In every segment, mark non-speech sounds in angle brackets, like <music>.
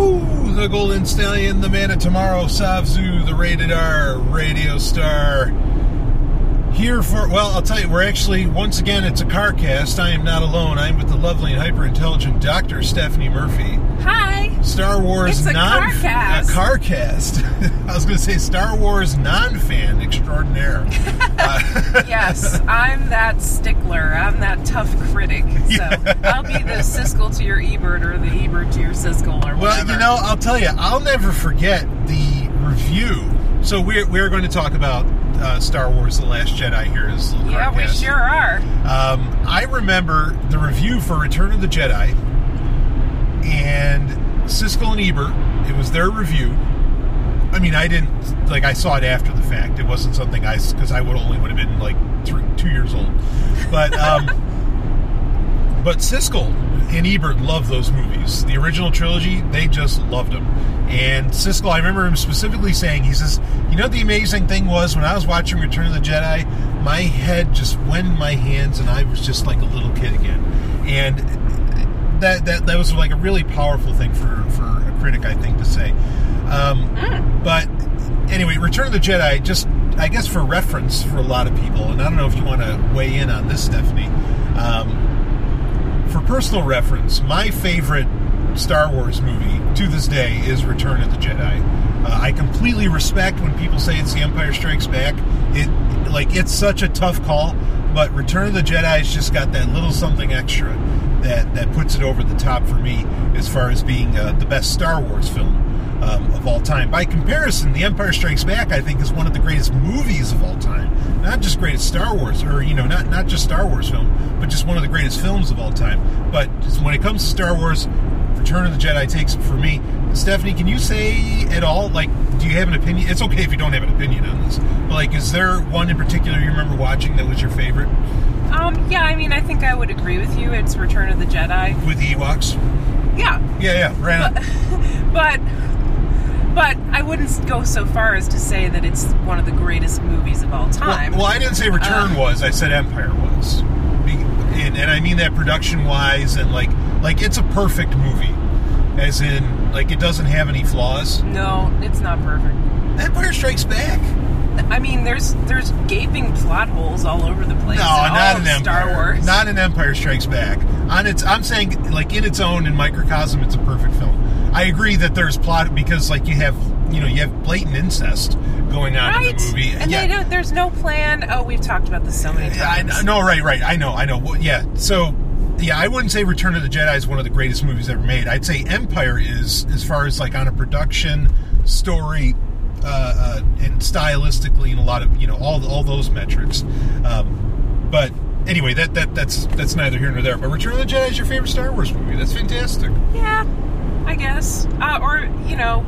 Woo! The Golden Stallion, the Man of Tomorrow, Savzu, the Rated R Radio Star. Here for, well, I'll tell you, we're actually, once again, it's a car cast. I am not alone. I'm with the lovely and hyper intelligent Dr. Stephanie Murphy. Hi. Star Wars It's a non car cast. A car cast. <laughs> I was going to say Star Wars non fan extraordinaire. <laughs> Uh, <laughs> Yes, I'm that stickler. I'm that tough critic. So I'll be the Siskel to your Ebert or the Ebert to your Siskel or whatever Well, you know, I'll tell you, I'll never forget the review. So we're, we're going to talk about uh, Star Wars: The Last Jedi here. As a little Yeah, we sure are. Um, I remember the review for Return of the Jedi, and Siskel and Ebert. It was their review. I mean, I didn't like. I saw it after the fact. It wasn't something I because I would only would have been like three, two years old. But um, <laughs> but Siskel and Ebert loved those movies. The original trilogy, they just loved them. And Siskel, I remember him specifically saying, he says, "You know, the amazing thing was when I was watching Return of the Jedi, my head just went in my hands, and I was just like a little kid again." And that that that was like a really powerful thing for for a critic, I think, to say. Um, But anyway, Return of the Jedi, just I guess for reference for a lot of people, and I don't know if you want to weigh in on this, Stephanie. Um, for personal reference, my favorite Star Wars movie to this day is Return of the Jedi. Uh, I completely respect when people say it's The Empire Strikes Back. It like it's such a tough call, but Return of the Jedi's just got that little something extra that that puts it over the top for me as far as being uh, the best Star Wars film um, of all time. By comparison, The Empire Strikes Back, I think, is one of the greatest movies of all time. Not just greatest Star Wars, or you know, not not just Star Wars film, but just one of the greatest films of all time. But just when it comes to Star Wars, Return of the Jedi takes it for me. Stephanie, can you say at all, like, do you have an opinion? It's okay if you don't have an opinion on this, but like, is there one in particular you remember watching that was your favorite Um, yeah, I mean, I think I would agree with you. It's Return of the Jedi. with the Ewoks? Yeah, Yeah, yeah, right. on. but <laughs> but I wouldn't go so far as to say that it's one of the greatest movies of all time. Well, well, I didn't say Return Uh, was. I said Empire was, and, and I mean that production wise, and like like it's a perfect movie, as in like it doesn't have any flaws. no, it's not perfect. Empire Strikes Back. I mean, there's there's gaping plot holes all over the place. No, not in Empire. Star Wars. Not in Empire Strikes Back. On its, I'm saying like in its own in microcosm, it's a perfect film. I agree that there's plot because like you have you know you have blatant incest going on in the movie. And yeah. they don't. There's no plan. Oh, we've talked about this so many I times. know, no, right, right. I know, I know. Well, yeah, so yeah, I wouldn't say Return of the Jedi is one of the greatest movies ever made. I'd say Empire is, as far as like on a production, story, uh, uh, and stylistically, and a lot of you know all all those metrics. Um, but anyway, that that that's that's neither here nor there. But Return of the Jedi is your favorite Star Wars movie. That's fantastic. Yeah, I guess. Uh, or you know,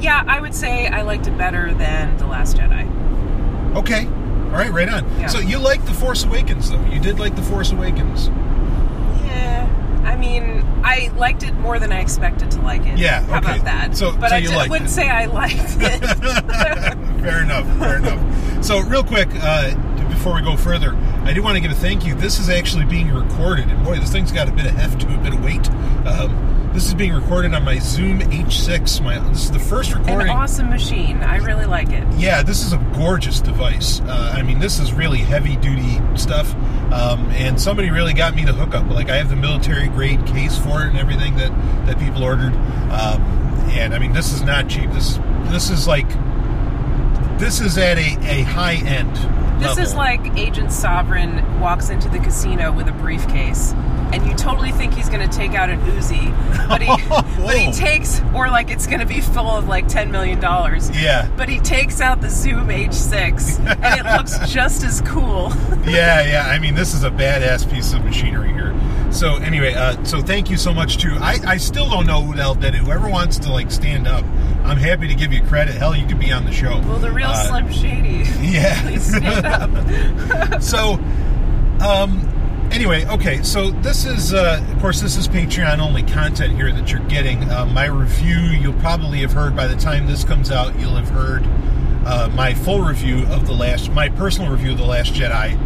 yeah, I would say I liked it better than the Last Jedi. Okay. All right, right on. Yeah. So you liked The Force Awakens, though. You did like The Force Awakens. Yeah. I mean, I liked it more than I expected to like it. Yeah, How okay. about that? So- but so I you d- wouldn't it. say I liked <laughs> it. fair enough. Fair enough. So, real quick, uh, before we go further, I do want to give a thank you. This is actually being recorded, and boy, this thing's got a bit of heft to a bit of weight. Um, this is being recorded on my Zoom H6. My this is the first recording. An awesome machine. I really like it. Yeah, this is a gorgeous device. Uh, I mean, this is really heavy duty stuff, um, and somebody really got me the hookup. Like, I have the military grade case for it and everything that that people ordered. Um, and I mean, this is not cheap. This this is like this is at a, a high end. This is like Agent Sovereign walks into the casino with a briefcase, totally think he's going to take out an Uzi, but he <laughs> but he takes, or like it's going to be full of like ten million dollars. yeah, But he takes out the Zoom H6, and it looks <laughs> just as cool. <laughs> yeah, yeah. I mean, this is a badass piece of machinery here. So anyway, uh, so thank you so much to I, I still don't know who the hell did it. Whoever wants to like stand up, I'm happy to give you credit. Hell, you could be on the show. Well, the real Uh, Slim Shady. Yeah. Please stand up. so um anyway okay so this is uh, of course this is patreon only content here that you're getting uh, my review you'll probably have heard by the time this comes out you'll have heard uh, my full review of the last my personal review of the last jedi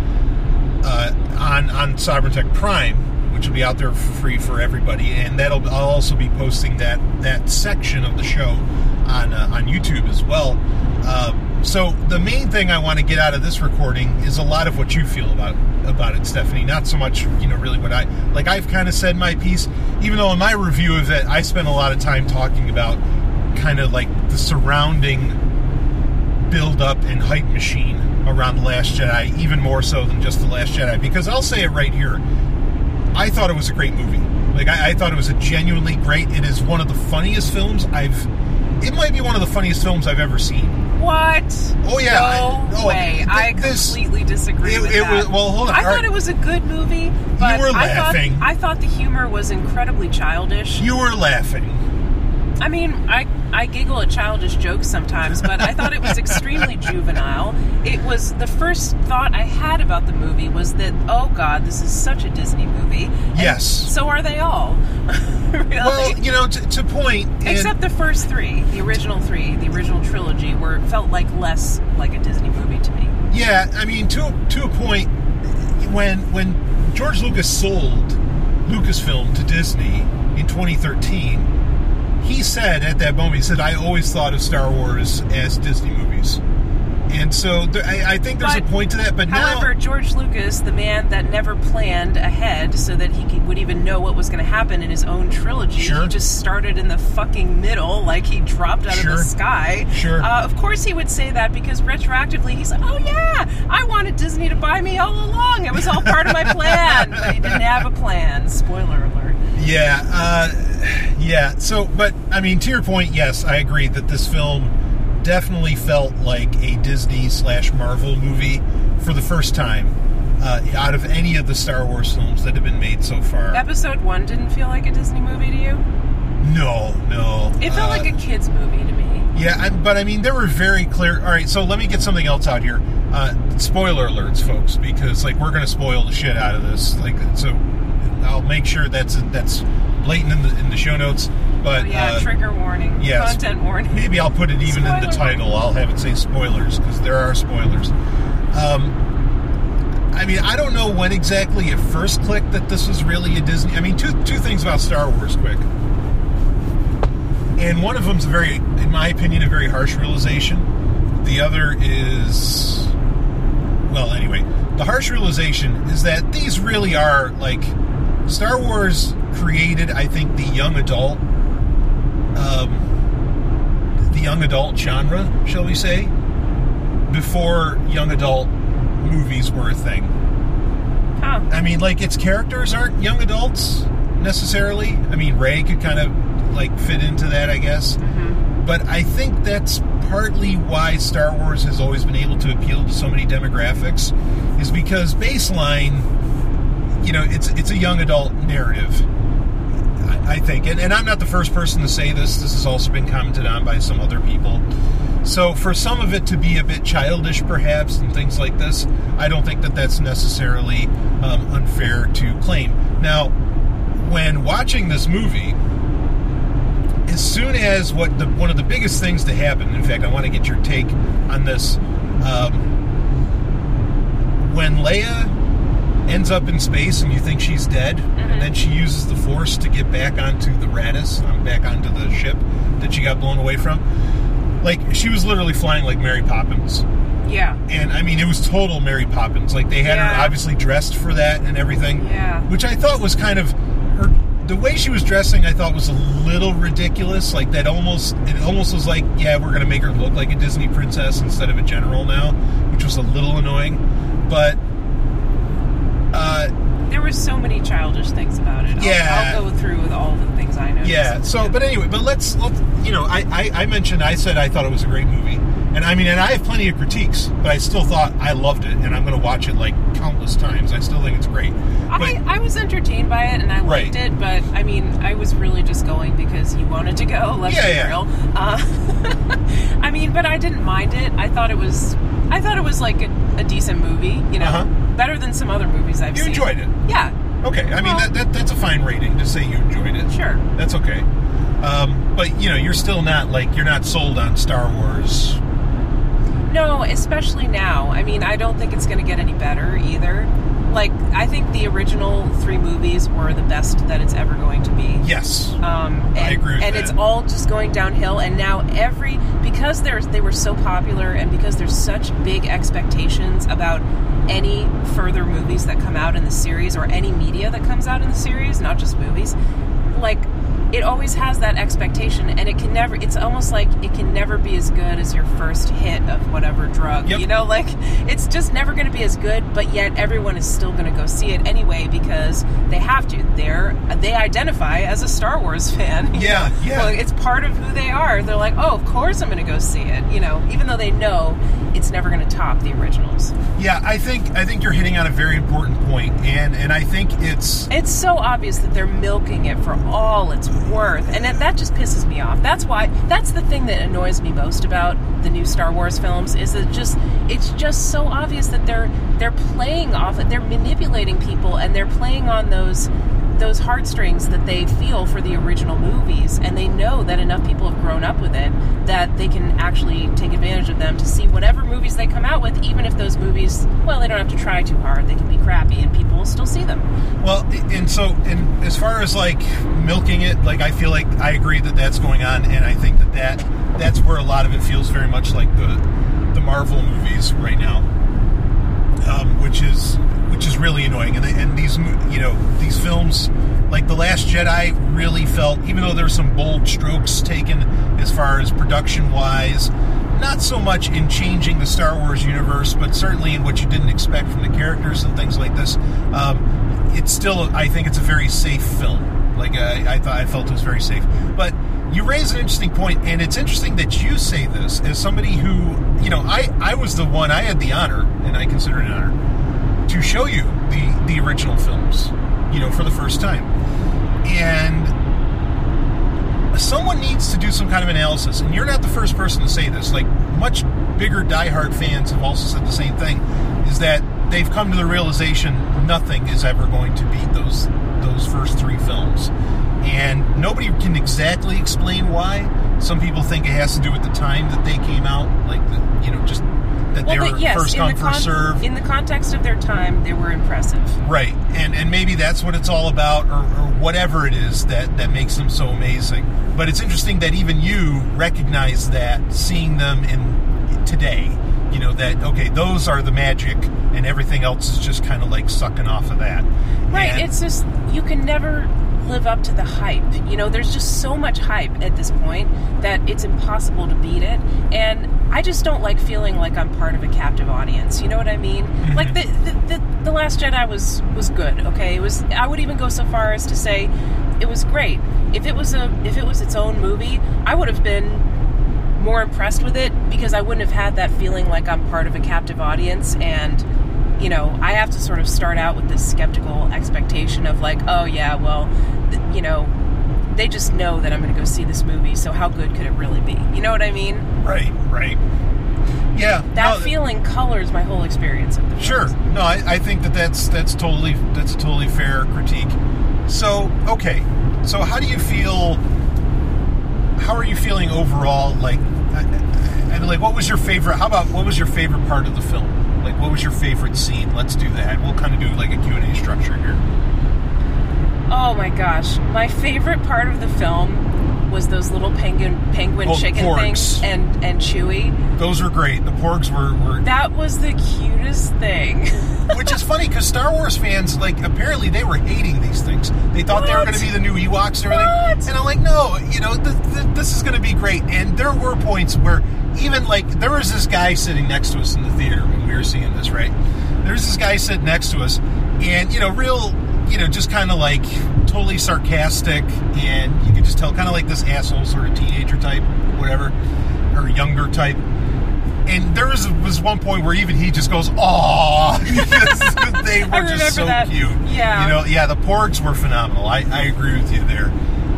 uh, on on sovereign tech prime which will be out there for free for everybody, and that'll I'll also be posting that that section of the show on uh, on YouTube as well. Um, so the main thing I want to get out of this recording is a lot of what you feel about about it, Stephanie. Not so much, you know, really what I like. I've kind of said my piece, even though in my review of it, I spent a lot of time talking about kind of like the surrounding build up and hype machine around the Last Jedi, even more so than just the Last Jedi. Because I'll say it right here, I thought it was a great movie. Like I, I thought it was a genuinely great. It is one of the funniest films I've. It might be one of the funniest films I've ever seen. What? Oh, yeah, No I- oh, way. th- I this- completely disagree It- with it that. was- well, hold on. I All thought right. it was a good movie, but were I laughing. thought I thought the humor was incredibly childish. You were laughing. I mean, I I giggle at childish jokes sometimes, but I thought it was extremely <laughs> juvenile. It was the first thought I had about the movie was that oh god, this is such a Disney movie. And Yes. So are they all? <laughs> really? Well, you know, to, to point. Except the first three, the original three, the original trilogy, were felt like less like a Disney movie to me. Yeah, I mean, to to a point, when when George Lucas sold Lucasfilm to Disney in 2013, he said at that moment, he said, "I always thought of Star Wars as Disney movies," and so there, I, I think there's But, a point to that. But However, now, George Lucas, the man that never planned ahead so that he could, would even know what was going to happen in his own trilogy, Sure. he just started in the fucking middle, like he dropped out Sure. of the sky. Sure. Uh, of course, he would say that because retroactively, he's like, "Oh yeah, I wanted Disney to buy me all along. It was all part of my plan." <laughs> but he didn't have a plan. Spoiler alert. yeah, uh, yeah. So, but I mean, to your point, yes, I agree that this film definitely felt like a Disney slash Marvel movie for the first time uh, out of any of the Star Wars films that have been made so far. Episode one didn't feel like a Disney movie to you. No, no. It felt Uh, like a kids movie to me. Yeah, I, but I mean, there were very clear. All right, so let me get something else out here. Uh, spoiler alerts, folks, because like we're gonna spoil the shit out of this. Like, so I'll make sure that's that's blatant in the in the show notes. But Oh, yeah, uh, trigger warning. yes. Content warning. maybe I'll put it even in the Spoiler. title. I'll have it say spoilers because there are spoilers. Um, I mean, I don't know when exactly it first clicked that this was really a Disney. I mean, two two things about Star Wars, quick. And one of them's a very, in my opinion, a very harsh realization. The other is, well, anyway, the harsh realization is that these really are like Star Wars created, I think, the young adult, um, the young adult genre, shall we say, before young adult movies were a thing. Huh. I mean, like its characters aren't young adults necessarily. I mean, Rey could kind of like fit into that, I guess. But I think that's partly why Star Wars has always been able to appeal to so many demographics, is because baseline, you know, it's it's a young adult narrative. I, think, and, and I'm not the first person to say this. This has also been commented on by some other people. So for some of it to be a bit childish, perhaps, and things like this, I don't think that that's necessarily um, unfair to claim. Now, when watching this movie, as soon as what the one of the biggest things to happen, in fact, I want to get your take on this. Um, when Leia ends up in space and you think she's dead, and then she uses the Force to get back onto the Raddus, um, back onto the ship that she got blown away from. Like she was literally flying like Mary Poppins, Yeah. and I mean it was total Mary Poppins. Like they had her obviously dressed for that and everything Yeah. which I thought was kind of her. The way she was dressing, I thought was a little ridiculous. Like that, almost it almost was like, yeah, we're gonna make her look like a Disney princess instead of a general now, which was a little annoying. But There were so many childish things about it. I'll, Yeah. I'll go through with all the things I know. yeah. So, but anyway, but let's let's you know, I, I I mentioned I said I thought it was a great movie, and I mean, and I have plenty of critiques, but I still thought I loved it, and I'm gonna watch it like countless times. I still think it's great. But I, I was entertained by it and I liked it, but I mean, I was really just going because you wanted to go. Let's Yeah, be yeah. real. Uh, <laughs> I mean, but I didn't mind it. I thought it was, I thought it was like a, a decent movie. You know, Uh-huh. better than some other movies I've you seen. You enjoyed it. Yeah, Okay, I mean that, that that's a fine rating to say you enjoyed it. sure. That's okay. Um, but you know, you're still not like you're not sold on Star Wars. No, especially now. I mean, I don't think it's going to get any better either. Like I think the original three movies were the best that it's ever going to be. Yes. Um, and, I agree and that. it's all just going downhill. And now every because there's they were so popular, and because there's such big expectations about any further movies that come out in the series or any media that comes out in the series, not just movies. Like it always has that expectation, and it can never. It's almost like it can never be as good as your first hit of whatever drug. Yep. You know, <laughs> like it's just never going to be as good. But yet everyone is still going to go see it anyway because they have to. They're they identify as a Star Wars <laughs> fan. Yeah, know? yeah. Well, it's part of who they are. They're like, oh, of course I'm going to go see it. You know, even though they know it's never going to top the originals. Yeah, I think I think you're hitting on a very important point, and and I think it's It's so obvious that they're milking it for all it's worth, and that, that just pisses me off. That's why. That's the thing that annoys me most about the new Star Wars films is that just it's just so obvious that they're they're playing off it. They're manipulating people, and they're playing on those those heartstrings that they feel for the original movies, and they know that enough people have grown up with it that they can actually take advantage of them to see whatever movies they come out with, even if those movies, well, they don't have to try too hard. They can be crappy, and people will still see them. Well, and so, and as far as like milking it, like I feel like I agree that that's going on, and I think that that that's where a lot of it feels very much like the the Marvel movies right now, um, which is which is really annoying. And, and these you know these films, like the Last Jedi, really felt even though there's some bold strokes taken as far as production wise. Not so much in changing the Star Wars universe, but certainly in what you didn't expect from the characters and things like this. Um, it's still, I think, it's a very safe film. Like I, I thought, I felt it was very safe. But you raise an interesting point, and it's interesting that you say this as somebody who, you know, I, I was the one, I had the honor, and I consider it an honor, to show you the the original films, you know, for the first time, and someone needs to do some kind of analysis, and you're not the first person to say this. Like much bigger diehard fans have also said the same thing, is that they've come to the realization nothing is ever going to beat those those first three films, and nobody can exactly explain why. Some people think it has to do with the time that they came out, like the, you know, just that they Well, were yes, first in come the first serve. In the context of their time, they were impressive. Right, and and maybe that's what it's all about, or, or whatever it is that that makes them so amazing. But it's interesting that even you recognize that, seeing them in today. You know that okay, those are the magic, and everything else is just kind of like sucking off of that. Right. And- It's just you can never live up to the hype. You know, there's just so much hype at this point that it's impossible to beat it. And I just don't like feeling like I'm part of a captive audience. You know what I mean? Mm-hmm. Like the, the the the Last Jedi was was good. Okay, it was. I would even go so far as to say it was great. If it was a if it was its own movie, I would have been more impressed with it because I wouldn't have had that feeling like I'm part of a captive audience and you know, I have to sort of start out with this skeptical expectation of like, oh yeah, well, th- you know, they just know that I'm going to go see this movie, so how good could it really be? You know what I mean? right, right, yeah. That no, feeling colors my whole experience of the film. Sure. No, I, I think that that's that's totally that's a totally fair critique. So okay, so how do you feel? How are you feeling overall? Like, uh, uh, and like, what was your favorite? How about what was your favorite part of the film? Like, what was your favorite scene? Let's do that. We'll kind of do like a Q and A structure here. Oh my gosh, my favorite part of the film was those little penguin penguin Oh, chicken porgs. things and and Chewie. Those were great. The porgs were, were That was the cutest thing. <laughs> which is funny because Star Wars fans, like, apparently they were hating these things. They thought they were going to be the new Ewoks and everything. What? And I'm like, no, you know, th- th- this is going to be great. And there were points where even like there was this guy sitting next to us in the theater when we were seeing this, right? There's this guy sitting next to us, and you know, real, you know, just kind of like totally sarcastic, and you could just tell, kind of like this asshole sort of teenager type, whatever, or younger type. And there was was one point where even he just goes, "Aw!" <laughs> they <laughs> were just so that. cute. Yeah. you know, yeah, the porgs were phenomenal. I, I agree with you there.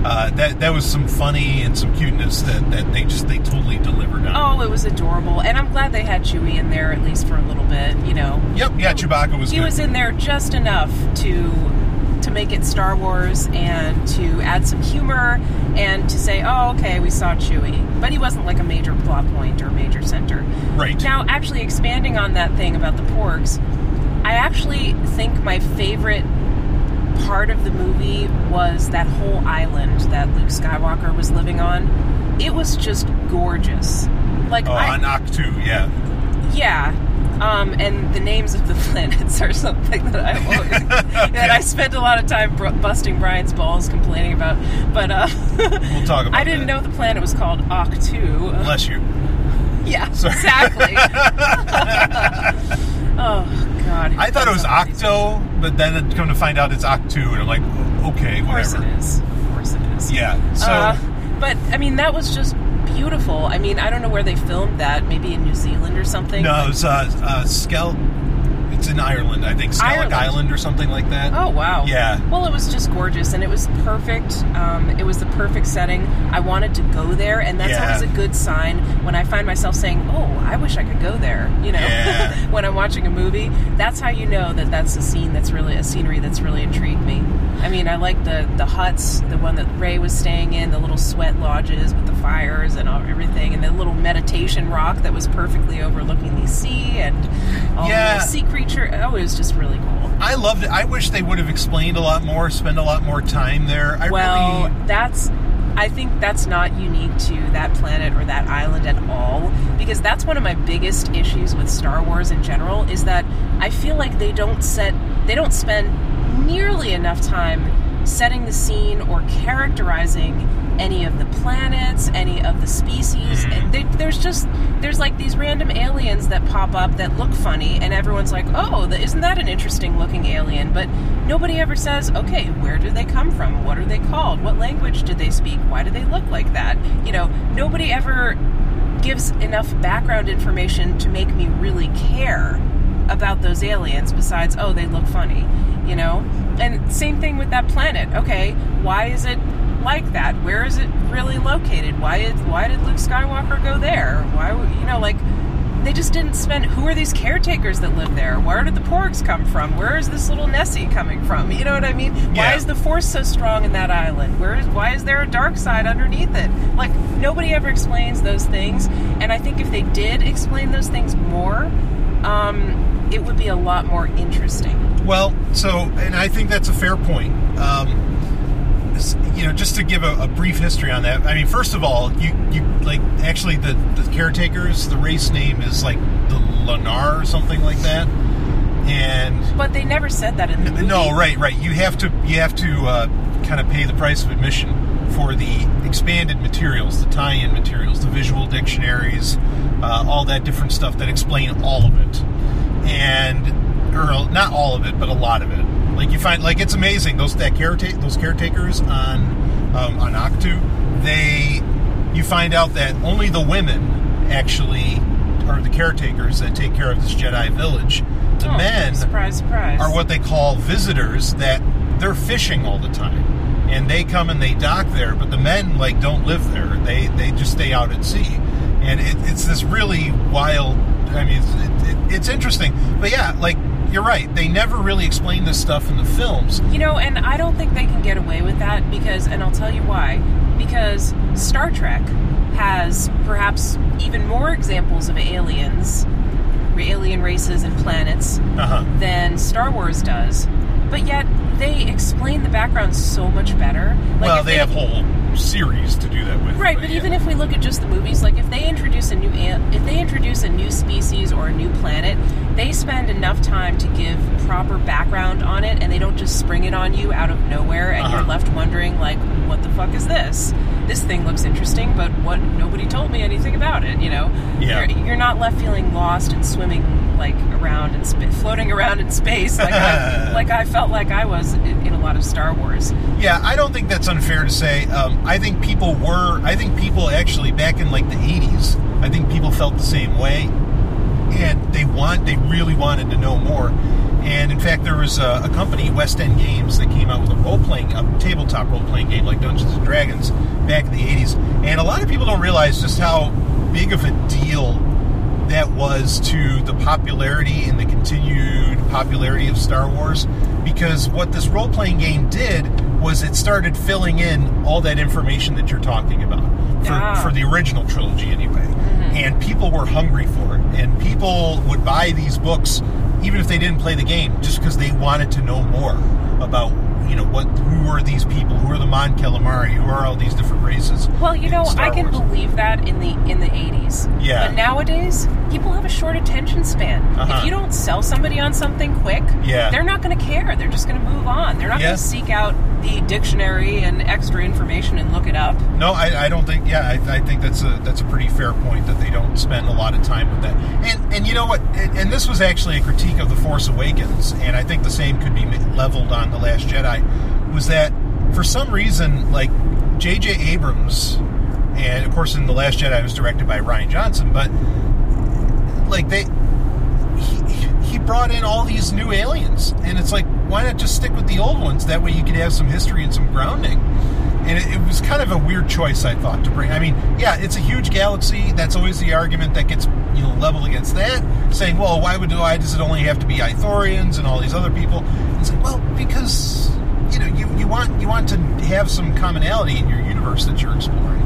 Uh, that that was some funny and some cuteness that, that they just they totally delivered on. oh, it was adorable, and I'm glad they had Chewie in there at least for a little bit. You know, Yep, yeah, Chewbacca was he good. was in there just enough to to make it Star Wars and to add some humor and to say, oh, okay, we saw Chewie, but he wasn't like a major plot point or major center. right. Now, actually, expanding on that thing about the porgs, I actually think my favorite part of the movie was that whole island that Luke Skywalker was living on. It was just gorgeous. Like Oh, I, on Octu, yeah. yeah. Um, and the names of the <laughs> planets are something that I always, <laughs> that I spent a lot of time br- busting Brian's balls complaining about. But uh, We'll talk about <laughs> I didn't that. know the planet was called Octu. Bless you. Yeah, Sorry. exactly. oh God. I thought it was Octo, but then it come to find out it's Octu, and I'm like, okay, Of course it is. Of course it is. Yeah. So Uh, but I mean, that was just beautiful. I mean, I don't know where they filmed that. Maybe in New Zealand or something. no, it's uh, uh, Skel. It's in Ireland, I think, Skellig Ireland. Island or something like that. Oh wow! Yeah. Well, it was just gorgeous, and it was perfect. Um, it was the perfect setting. I wanted to go there, and that's Yeah. always a good sign when I find myself saying, "Oh, I wish I could go there." You know, Yeah. <laughs> when I'm watching a movie, that's how you know that that's a scene that's really a scenery that's really intrigued me. I mean, I like the the huts, the one that Rey was staying in, the little sweat lodges with the fires and all, everything, and the little meditation rock that was perfectly overlooking the sea and all the Yeah. little sea creature. Oh, it was just really cool. I loved it. I wish they would have explained a lot more, spend a lot more time there. I well, really. that's. I think that's not unique to that planet or that island at all, because that's one of my biggest issues with Star Wars in general. Is that I feel like they don't set, they don't spend nearly enough time setting the scene or characterizing any of the planets, any of the species. And they, there's just there's like these random aliens that pop up that look funny, and everyone's like, "Oh, th- isn't that an interesting looking alien?" But nobody ever says, "Okay, where do they come from? What are they called? What language did they speak? Why do they look like that?" You know, nobody ever gives enough background information to make me really care about those aliens besides oh they look funny you know and same thing with that planet okay why is it like that. Where is it really located? Why is why did luke skywalker go there? Why you know like they just didn't spend who are these caretakers that live there? Where did the porgs come from? Where is this little nessie coming from? You know what i mean? Why is the force so strong in that island? Where is why is there a dark side underneath it? Like nobody ever explains those things and i think if they did explain those things more um, it would be a lot more interesting. Well, so, and I think that's a fair point. Um, you know, just to give a, a brief history on that. I mean, first of all, you you like actually the the caretakers. The race name is like the Lanai or something like that. And but they never said that in the movie no, right, right. You have to you have to uh, kind of pay the price of admission for the expanded materials, the tie-in materials, the visual dictionaries, uh, all that different stuff that explain all of it, and or not all of it, but a lot of it. Like you find, like it's amazing those that careta- those caretakers on um, on Octu, they you find out that only the women actually are the caretakers that take care of this Jedi village. The Oh, men surprise surprise. are what they call visitors that they're fishing all the time. And they come and they dock there but the men like don't live there. They they just stay out at sea. And it, it's this really wild i mean it's, it, it, it's interesting. But yeah like you're right they never really explain this stuff in the films You know, and I don't think they can get away with that because, and I'll tell you why. Because Star Trek has perhaps even more examples of aliens, alien races, and planets uh-huh than Star Wars does. But yet, they explain the background so much better. Like well if they have whole series to do that with Right, but yeah. even if we look at just the movies, like if they introduce a new an- if they introduce a new species or a new planet, they spend enough time to give proper background on it, and they don't just spring it on you out of nowhere, and you're Uh-huh. left wondering like, what the fuck is this? This thing looks interesting, but what? Nobody told me anything about it. You know, Yeah. you're, you're not left feeling lost and swimming like around and sp- floating around in space like I, <laughs> like I felt like I was in, in a lot of Star Wars. Yeah, I don't think that's unfair to say. Um, I think people were. I think people actually back in like the '80s. I think people felt the same way, and they want. They really wanted to know more. And in fact, there was a, a company, West End Games, that came out with a role playing, a tabletop role playing game like Dungeons and Dragons back in the '80s. And a lot of people don't realize just how big of a deal that was to the popularity and the continued popularity of Star Wars because what this role playing game did was it started filling in all that information that you're talking about for, Ah. for the original trilogy anyway. And people were hungry for it. And people would buy these books even if they didn't play the game, just because they wanted to know more about you know what who are these people, who are the Mon Calamari, who are all these different races. Well, you know, Star I can Wars. believe that in the in the 80s. Yeah. But nowadays, people have a short attention span. Uh-huh. If you don't sell somebody on something quick, Yeah. they're not going to care. They're just going to move on. They're not Yeah. going to seek out the dictionary and extra information and look it up. No, I, I don't think. Yeah, I, I think that's a that's a pretty fair point that they don't spend a lot of time with that. And and you know what? And, and this was actually a critique of the Force Awakens, and I think the same could be leveled on the Last Jedi. Was that for some reason like J.J. Abrams, and of course in the Last Jedi was directed by Rian Johnson, but like they he, he brought in all these new aliens and it's like why not just stick with the old ones that way you could have some history and some grounding and it, it was kind of a weird choice i thought to bring i mean yeah it's a huge galaxy that's always the argument that gets you know leveled against that saying well why would why does it only have to be ithorians and all these other people it's like well because you know you, you want you want to have some commonality in your universe that you're exploring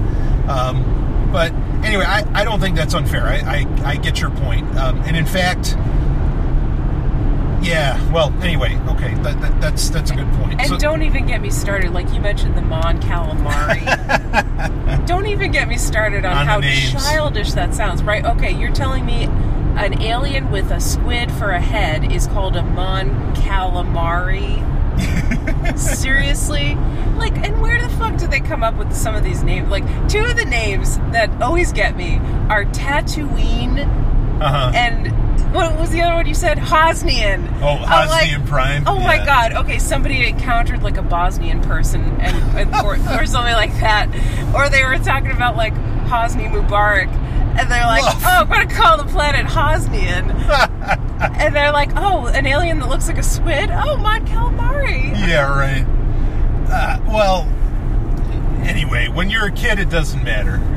um, but anyway, I, I don't think that's unfair. I, I, I get your point. Um, and in fact, yeah, well, anyway, okay, that, that, that's that's a good point. And So- don't even get me started. Like you mentioned, the Mon Calamari. <laughs> don't even get me started on, On how childish that sounds. Right? Okay, you're telling me an alien with a squid for a head is called a Mon Calamari. <laughs> Seriously? Like, and where the fuck did they come up with some of these names? Like, two of the names that always get me are Tatooine uh-huh. and what was the other one you said? Hosnian. Oh, I'm like, Prime? Oh my god. Okay, somebody encountered like a Bosnian person and, or, <laughs> or something like that, or they were talking about like Hosni Mubarak, and they're like, Woof. oh, I'm gonna call the planet Hosnian, <laughs> and they're like, oh, an alien that looks like a squid. Oh, Mon Calamari. yeah, right. Uh, well, anyway, when you're a kid, it doesn't matter. <laughs>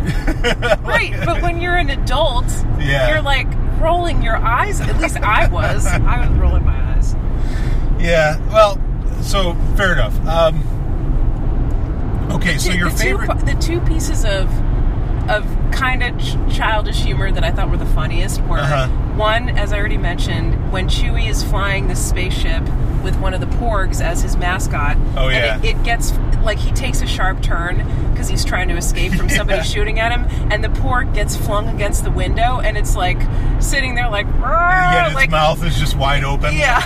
Right, but when you're an adult, Yeah. you're like rolling your eyes. At least I was. I was rolling my eyes. yeah, well, so fair enough. Um, okay, so your the favorite. two, the two pieces of of kind of ch- childish humor that I thought were the funniest were Uh-huh. one, as I already mentioned, when Chewie is flying this spaceship with one of the Porgs as his mascot. Oh, yeah. and it, it gets like he takes a sharp turn because he's trying to escape from <laughs> somebody Yeah. shooting at him, and the Porg gets flung against the window, and it's like sitting there like, yeah, its like mouth is just wide open. yeah,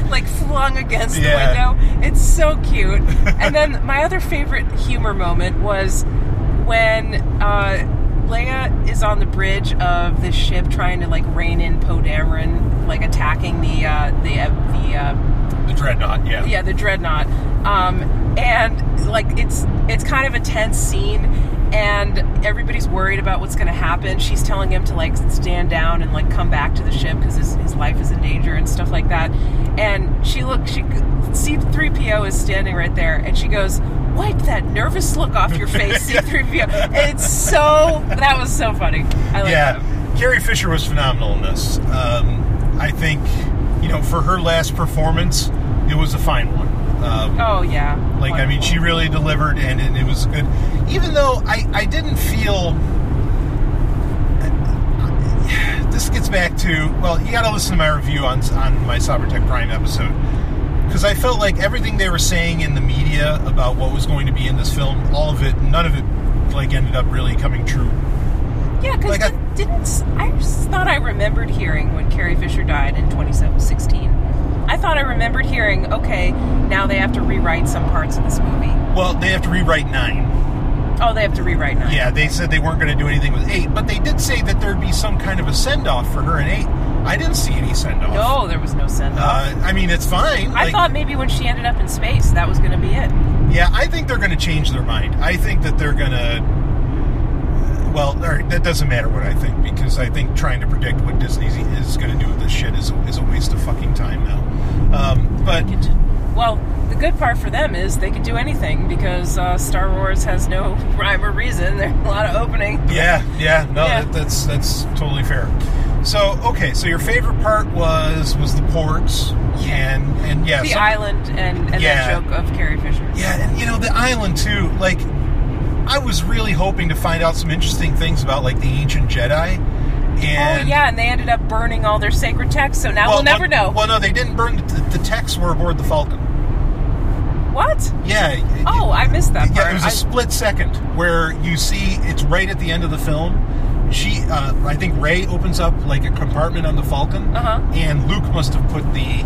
<laughs> like like flung against Yeah. the window. It's so cute. <laughs> and then my other favorite humor moment was when uh, Leia is on the bridge of the ship trying to like rein in Poe Dameron, like attacking the uh, the uh, the uh, The dreadnought, yeah. yeah the dreadnought. Um, and like it's it's kind of a tense scene and everybody's worried about what's going to happen. She's telling him to like stand down and like come back to the ship because his, his life is in danger and stuff like that. And she look she c3po is standing right there and she goes wipe that nervous look off your face c3po it's so that was so funny i like yeah, that Carrie Fisher was phenomenal in this. Um, I think, you know, for her last performance, it was a fine one. Um, oh yeah like, I mean, she really delivered, and, and it was good. Even though I, I didn't feel. <sighs> This gets back to well, you got to listen to my review on on my Cybertech Prime episode because I felt like everything they were saying in the media about what was going to be in this film, all of it, none of it, like ended up really coming true. Yeah, because Like, I- didn't I just thought I remembered hearing when Carrie Fisher died in 2016. I thought I remembered hearing, okay, now they have to rewrite some parts of this movie. Well, they have to rewrite nine. Oh, they have to rewrite nine. Yeah, they said they weren't going to do anything with eight, but they did say that there'd be some kind of a send off for her in eight. I didn't see any send off. No, there was no send off. Uh, I mean, it's fine. I Like, thought maybe when she ended up in space, that was going to be it. Yeah, I think they're going to change their mind. I think that they're going to. Well, right, that doesn't matter what I think because I think trying to predict what Disney is going to do with this shit is a, is a waste of fucking time now. Um, but Well, the good part for them is they could do anything because uh, Star Wars has no <laughs> rhyme or reason. There's a lot of opening. yeah, yeah, no, Yeah. That, that's that's totally fair. So okay, so your favorite part was was the porgs and and yeah, The some- island and, and Yeah. that joke of Carrie Fisher. Yeah, and you know the island too. Like, I was really hoping to find out some interesting things about like the ancient Jedi, oh, And oh yeah, and they ended up burning all their sacred texts. So now well, we'll never well- know. Well, no, they didn't burn the, the texts were aboard the Falcon. what? Yeah. it- Oh, I missed that part. Yeah, it was a I- split second where you see it's right at the end of the film. She, uh, I think Rey opens up like a compartment on the Falcon, Uh-huh. and Luke must have put the,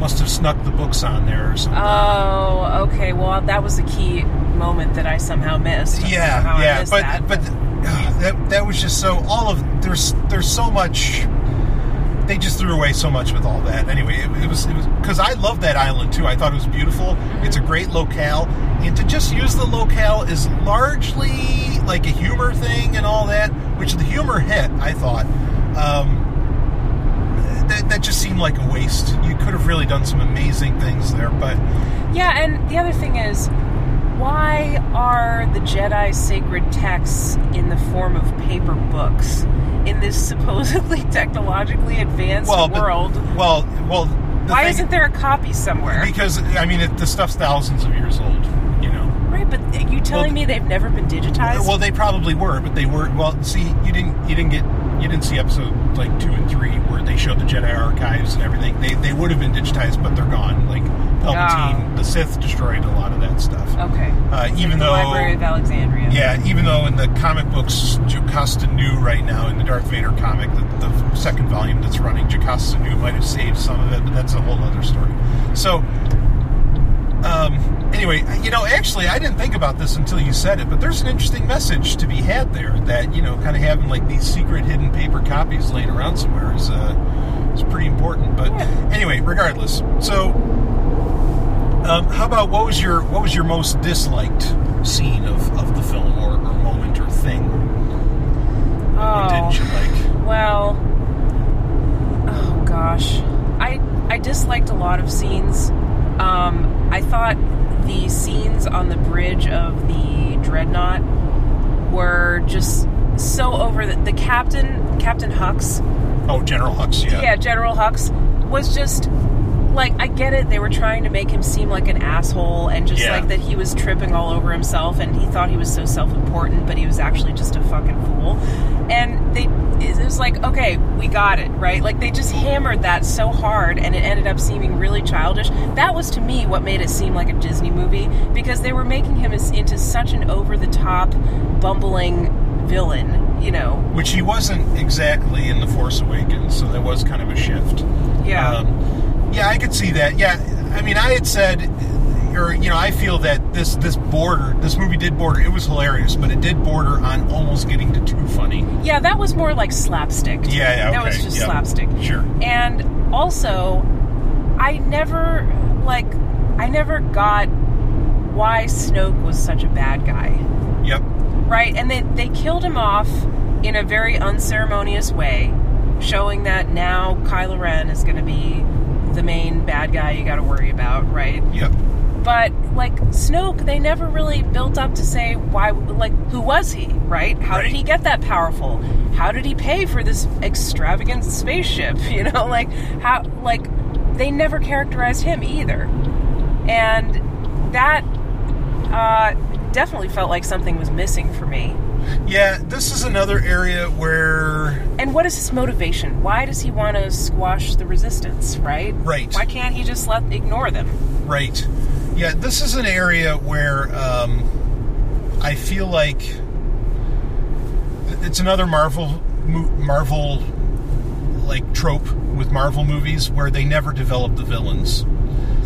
must have snuck the books on there or something. Oh, okay. Well, that was a key moment that I somehow missed. I don't know how yeah, yeah, missed but that. but uh, <sighs> that that was just so all of there's there's so much. They just threw away so much with all that. Anyway, it, it was it was because I love that island too. I thought it was beautiful. It's a great locale, and to just use the locale is largely like a humor thing and all that, which the humor hit. I thought. Um, that, that just seemed like a waste. You could have really done some amazing things there, but Yeah, and the other thing is, why are the Jedi sacred texts in the form of paper books in this supposedly <laughs> technologically advanced well, but- world? well, well. why thing- isn't there a copy somewhere? Because I mean, it, the stuff's thousands of years old. You know. right, but are you telling Well, me they've never been digitized? Well, they probably were, but they were. Well, see, you didn't. You didn't get. You didn't see episode like two and three where they showed the Jedi archives and everything. They they would have been digitized, but they're gone. Like Palpatine, Oh. the Sith destroyed a lot of that stuff. okay. Uh, even though. Library of Alexandria. Yeah, even though in the comic books, Jocasta Nu right now in the Darth Vader comic, the, the second volume that's running, Jocasta Nu might have saved some of it, but that's a whole other story. So, um, anyway, you know, actually, I didn't think about this until you said it, but there's an interesting message to be had there that you know, kind of having like these secret hidden paper copies laying around somewhere is uh, is pretty important. But Yeah. anyway, regardless, so. Um, how about what was your what was your most disliked scene of, of the film or, or moment or thing? What Oh. didn't you like? Well, oh gosh, I I disliked a lot of scenes. Um, I thought the scenes on the bridge of the dreadnought were just so over the, the captain, Captain Hux. Oh, General Hux, yeah. Yeah, General Hux was just like I get it. They were trying to make him seem like an asshole and just Yeah. like that he was tripping all over himself and he thought he was so self-important, but he was actually just a fucking fool. And they it was like, okay, we got it, right? Like they just hammered that so hard and it ended up seeming really childish. That was to me what made it seem like a Disney movie because they were making him into such an over-the-top bumbling villain, you know. Which he wasn't exactly in The Force Awakens, so there was kind of a shift. Yeah. Um, yeah, I could see that. Yeah, I mean, I had said, or you know, I feel that this this border, this movie did border. It was hilarious, but it did border on almost getting to too funny. Yeah, that was more like slapstick. Yeah, yeah, That was just yeah. slapstick. Sure. And also, I never like I never got why Snoke was such a bad guy. Yep. Right? And they they killed him off in a very unceremonious way, showing that now Kylo Ren is going to be the main bad guy you got to worry about, right? Yep. But like Snoke, they never really built up to say why. Like, who was he? Right? How Right. did he get that powerful? How did he pay for this extravagant spaceship? <laughs> You know, like how? Like they never characterized him either, and that uh, definitely felt like something was missing for me. Yeah, this is another area where And what is his motivation? Why does he want to squash the resistance? Right? Right. Why can't he just let ignore them? Right. Yeah, this is an area where um, I feel like it's another Marvel Marvel like trope with Marvel movies where they never develop the villains.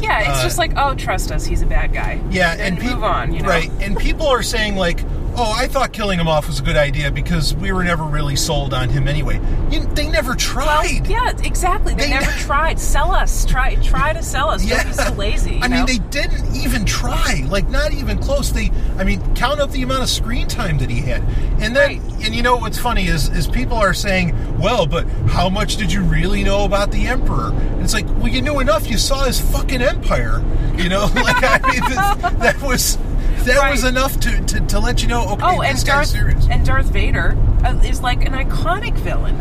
Yeah, it's Uh, just like, oh, trust us, he's a bad guy. Yeah, and, and, peop- move on. You know, right? And people are saying like, "Oh, I thought killing him off was a good idea because we were never really sold on him anyway." You, they never Well, tried. yeah, exactly. They, They- never <laughs> tried. Sell us. Try try to sell us. Don't be so lazy. you I mean, they didn't even try. Like, not even close. They, I mean, count up the amount of screen time that he had, and then, Right. and you know what's funny is, is people are saying, "Well, but how much did you really know about the emperor?" And it's like, well, you knew enough. You saw his fucking empire. You know, <laughs> like I mean, that, that was that was enough to, to, to let you know. Okay, oh, this and guy's Darth serious. and Darth Vader uh, is like an iconic villain.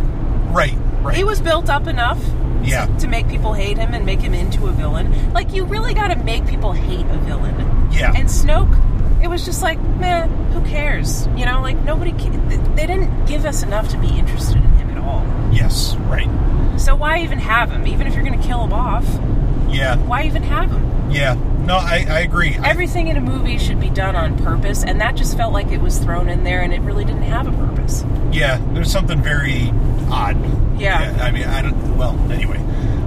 right, right. He was built up enough. to- Yeah. To, make people hate him and make him into a villain. Like you really got to make people hate a villain. Yeah. And Snoke, it was just like, man, who cares? You know, like nobody. They didn't give us enough to be interested in him at all. all. Yes, right. So why even have him? Even if you're going to kill him off, Yeah, why even have him? yeah. No, I, I agree. Everything in a movie should be done on purpose, and that just felt like it was thrown in there and it really didn't have a purpose. yeah, there's something very odd. Yeah. I mean, I don't. Well, anyway.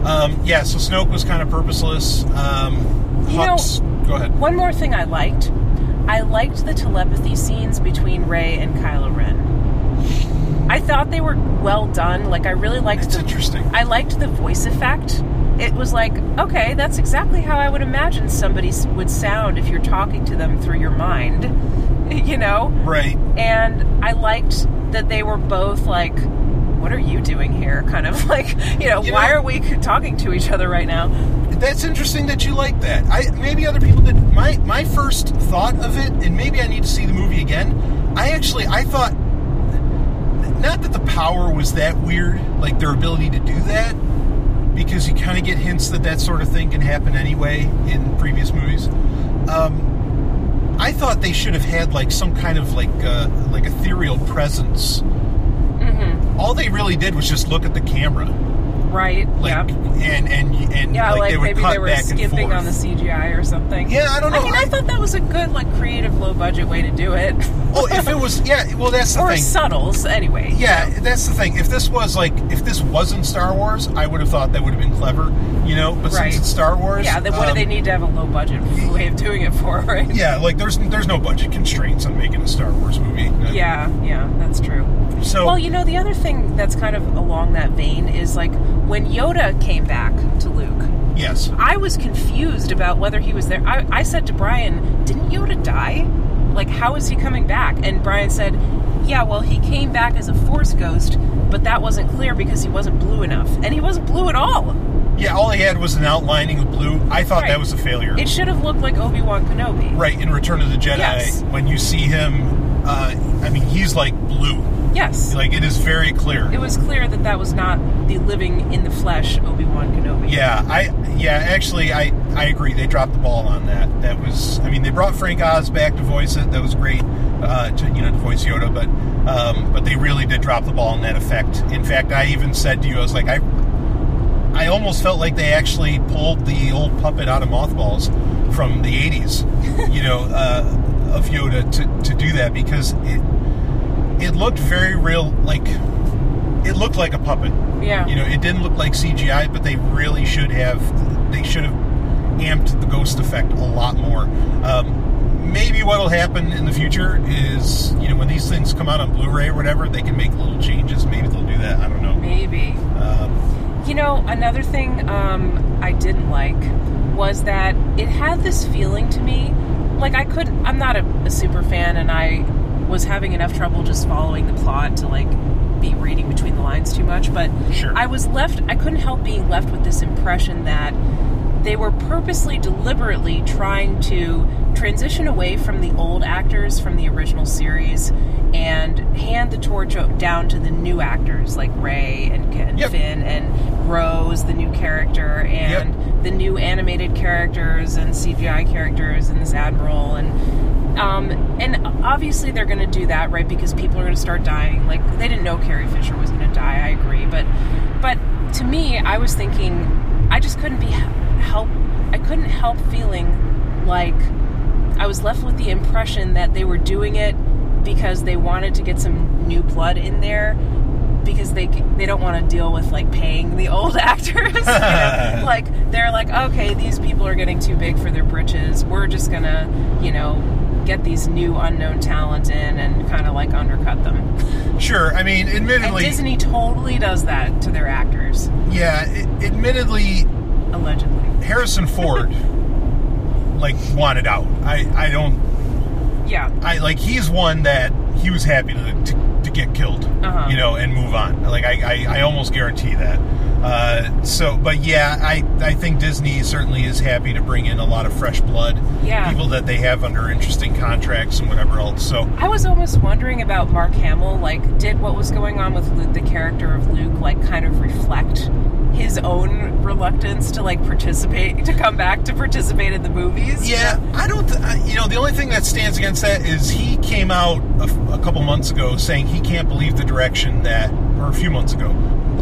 Um, yeah. So Snoke was kind of purposeless. Um, You know- go ahead. One more thing I liked. I liked the telepathy scenes between Rey and Kylo Ren. I thought they were well done. Like I really liked That's the interesting. I liked the voice effect. It was like, okay, that's exactly how I would imagine somebody would sound if you're talking to them through your mind. <laughs> You know? Right. And I liked that they were both like, what are you doing here? Kind of <laughs> like, you know, You why know- are we talking to each other right now? That's interesting that you like that. I maybe other people did. My my first thought of it, and maybe I need to see the movie again. I actually I thought not that the power was that weird, like their ability to do that, because you kind of get hints that that sort of thing can happen anyway in previous movies. Um, I thought they should have had like some kind of like uh, like ethereal presence. Mm-hmm. All they really did was just look at the camera, Right? like yeah. and and and Yeah, like, they maybe they were skipping on the CGI or something. Yeah, I don't know. I mean, I thought that was a good, like, creative, low budget way to do it. <laughs> Oh, if it was, yeah. Well, that's the or thing. subtles, anyway. Yeah, that's the thing. If this was like, if this wasn't Star Wars, I would have thought that would have been clever, you know. But Right. since it's Star Wars, Yeah, then what do um, they need to have a low budget way of doing it for, right? Yeah, like there's there's no budget constraints on making a Star Wars movie. Yeah, yeah, that's true. So Well, you know, the other thing that's kind of along that vein is like when Yoda came back to Luke, yes, I was confused about whether he was there. I, I said to Brian, didn't Yoda die? Like, how is he coming back? And Brian said, yeah, well, he came back as a Force ghost, but that wasn't clear because he wasn't blue enough. And he wasn't blue at all. yeah. All he had was an outlining of blue. I thought Right. that was a failure. It should have looked like Obi Wan Kenobi. right in Return of the Jedi, Yes. when you see him, uh, I mean, he's like blue. Yes. Like it is very clear. it was clear that that was not the living in the flesh Obi Wan Kenobi. Yeah, I yeah, actually I I agree. They dropped the ball on that. That was I mean they brought Frank Oz back to voice it. That was great. Uh, to you know to voice Yoda, but um, but they really did drop the ball on that effect. In fact, I even said to you, I was like I I almost felt like they actually pulled the old puppet out of mothballs from the '80s, you know, uh, of Yoda to to do that because it it looked very real, like it looked like a puppet. Yeah. You know, it didn't look like CGI, but they really should have. They should have amped the ghost effect a lot more. Um, maybe what'll happen in the future is, you know, when these things come out on Blu-ray or whatever, they can make little changes. Maybe they'll do that. I don't know. Maybe. Um, You know, another thing um, I didn't like was that it had this feeling to me like I couldn't. I'm not a, a super fan, and I was having enough trouble just following the plot to like be reading between the lines too much. But Sure. I was left. I couldn't help being left with this impression that they were purposely, deliberately trying to transition away from the old actors from the original series and hand the torch down to the new actors like Rey and, and Yep. Finn and Rose, the new character, and the new animated characters and CGI characters and this admiral and um, and obviously they're going to do that right because people are going to start dying. Like they didn't know Carrie Fisher was going to die. I agree, but but to me, I was thinking I just couldn't be help. I couldn't help feeling like I was left with the impression that they were doing it because they wanted to get some new blood in there because they they don't want to deal with like paying the old <laughs> actors. you know? <laughs> Like they're like, okay, these people are getting too big for their britches. We're just gonna, you know, get these new unknown talent in and kind of like undercut them. sure. I mean, And admittedly, Disney totally does that to their actors, yeah. It, admittedly, allegedly. Harrison Ford <laughs> like wanted out. I I don't Yeah. I like he's one that he was happy to to, to get killed, Uh-huh. you know, and move on. Like I, I, I almost guarantee that. Uh, so, but yeah, I I think Disney certainly is happy to bring in a lot of fresh blood, Yeah. people that they have under interesting contracts and whatever else. So I was almost wondering about Mark Hamill. Like, did what was going on with Luke, the character of Luke, like kind of reflect his own reluctance to like participate to come back to participate in the movies. Yeah, I don't. Th- I- you know, the only thing that stands against that is he came out a, f- a couple months ago saying he can't believe the direction that, or a few months ago,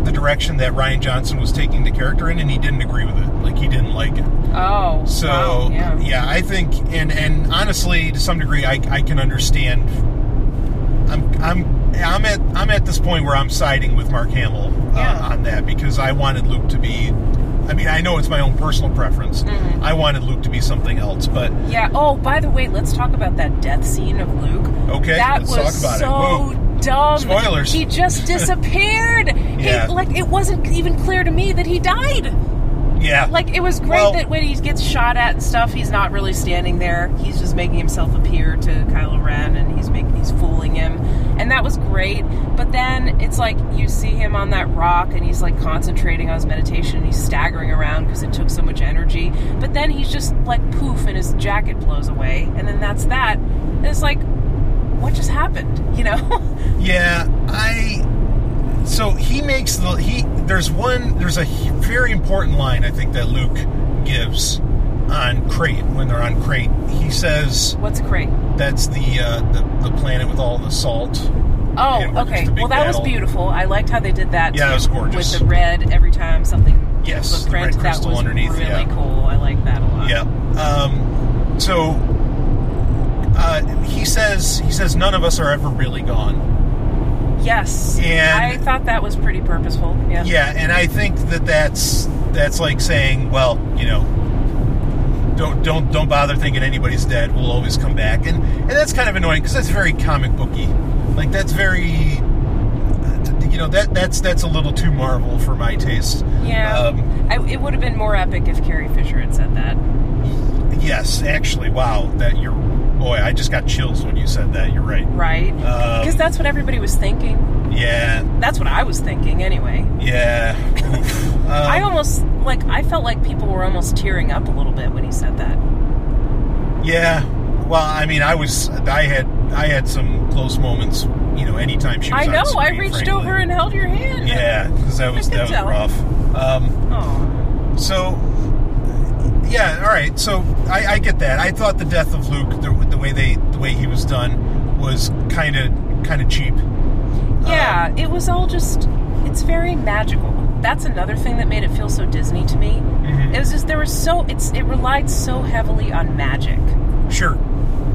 the direction that Rian Johnson was taking the character in, and he didn't agree with it. Like he didn't like it. Oh. So wow, yeah. I think, and and honestly, to some degree, I, I can understand. I'm I'm I'm at I'm at this point where I'm siding with Mark Hamill uh, Yeah. on that because I wanted Luke to be. I mean, I know it's my own personal preference. Mm-hmm. I wanted Luke to be something else, but Yeah. Oh, by the way, let's talk about that death scene of Luke. Okay, that let's was talk about it. so. Dumb. Spoilers. He just <laughs> disappeared. Yeah. He, like it wasn't even clear to me that he died. yeah, Like it was great Well- that when he gets shot at and stuff, he's not really standing there. He's just making himself appear to Kylo Ren, and he's making he's fooling him, and that was great. But then it's like you see him on that rock, and he's like concentrating on his meditation, and he's staggering around because it took so much energy. But then he's just like poof, and his jacket blows away, and then that's that. And it's like, what just happened? You know? <laughs> Yeah, I. So he makes the he. There's one. There's a very important line I think that Luke gives on Crait when they're on Crait. He says What's great? that's the uh, the, the planet with all the salt. Oh, And we're just okay. Well, that was beautiful. I liked how they did that. Yeah, too, it was gorgeous. With the red every time something Yes, the print. red that was underneath, really yeah. cool. I like that a lot. Yeah. Um, so uh, he says he says none of us are ever really gone. Yes. And- I thought that was pretty purposeful. Yeah. Yeah, and I think that that's that's like saying, well, you know, don't don't don't bother thinking anybody's dead. We'll always come back, and and that's kind of annoying because that's very comic booky. Like that's very, you know, that that's that's a little too Marvel for my taste. Yeah. Um, I, it would have been more epic if Carrie Fisher had said that. yes, actually, wow, that you're boy, I just got chills when you said that. You're right. Right? Um, Because that's what everybody was thinking. Yeah, That's what I was thinking anyway. yeah. <laughs> Um, I almost, like, I felt like people were almost tearing up a little bit when he said that. Yeah. Well, I mean, I was, I had, I had some close moments. You know, anytime she was I know. I reached frankly. over and held your hand. Yeah, because that was that was rough. Um, Oh. so, yeah, all right. So I, I get that. I thought the death of Luke, the, the way they, the way he was done, was kind of, kind of cheap. Yeah, it was all just. It's very magical. That's another thing that made it feel so Disney to me. Mhm. It was just there was so it's it relied so heavily on magic. Sure.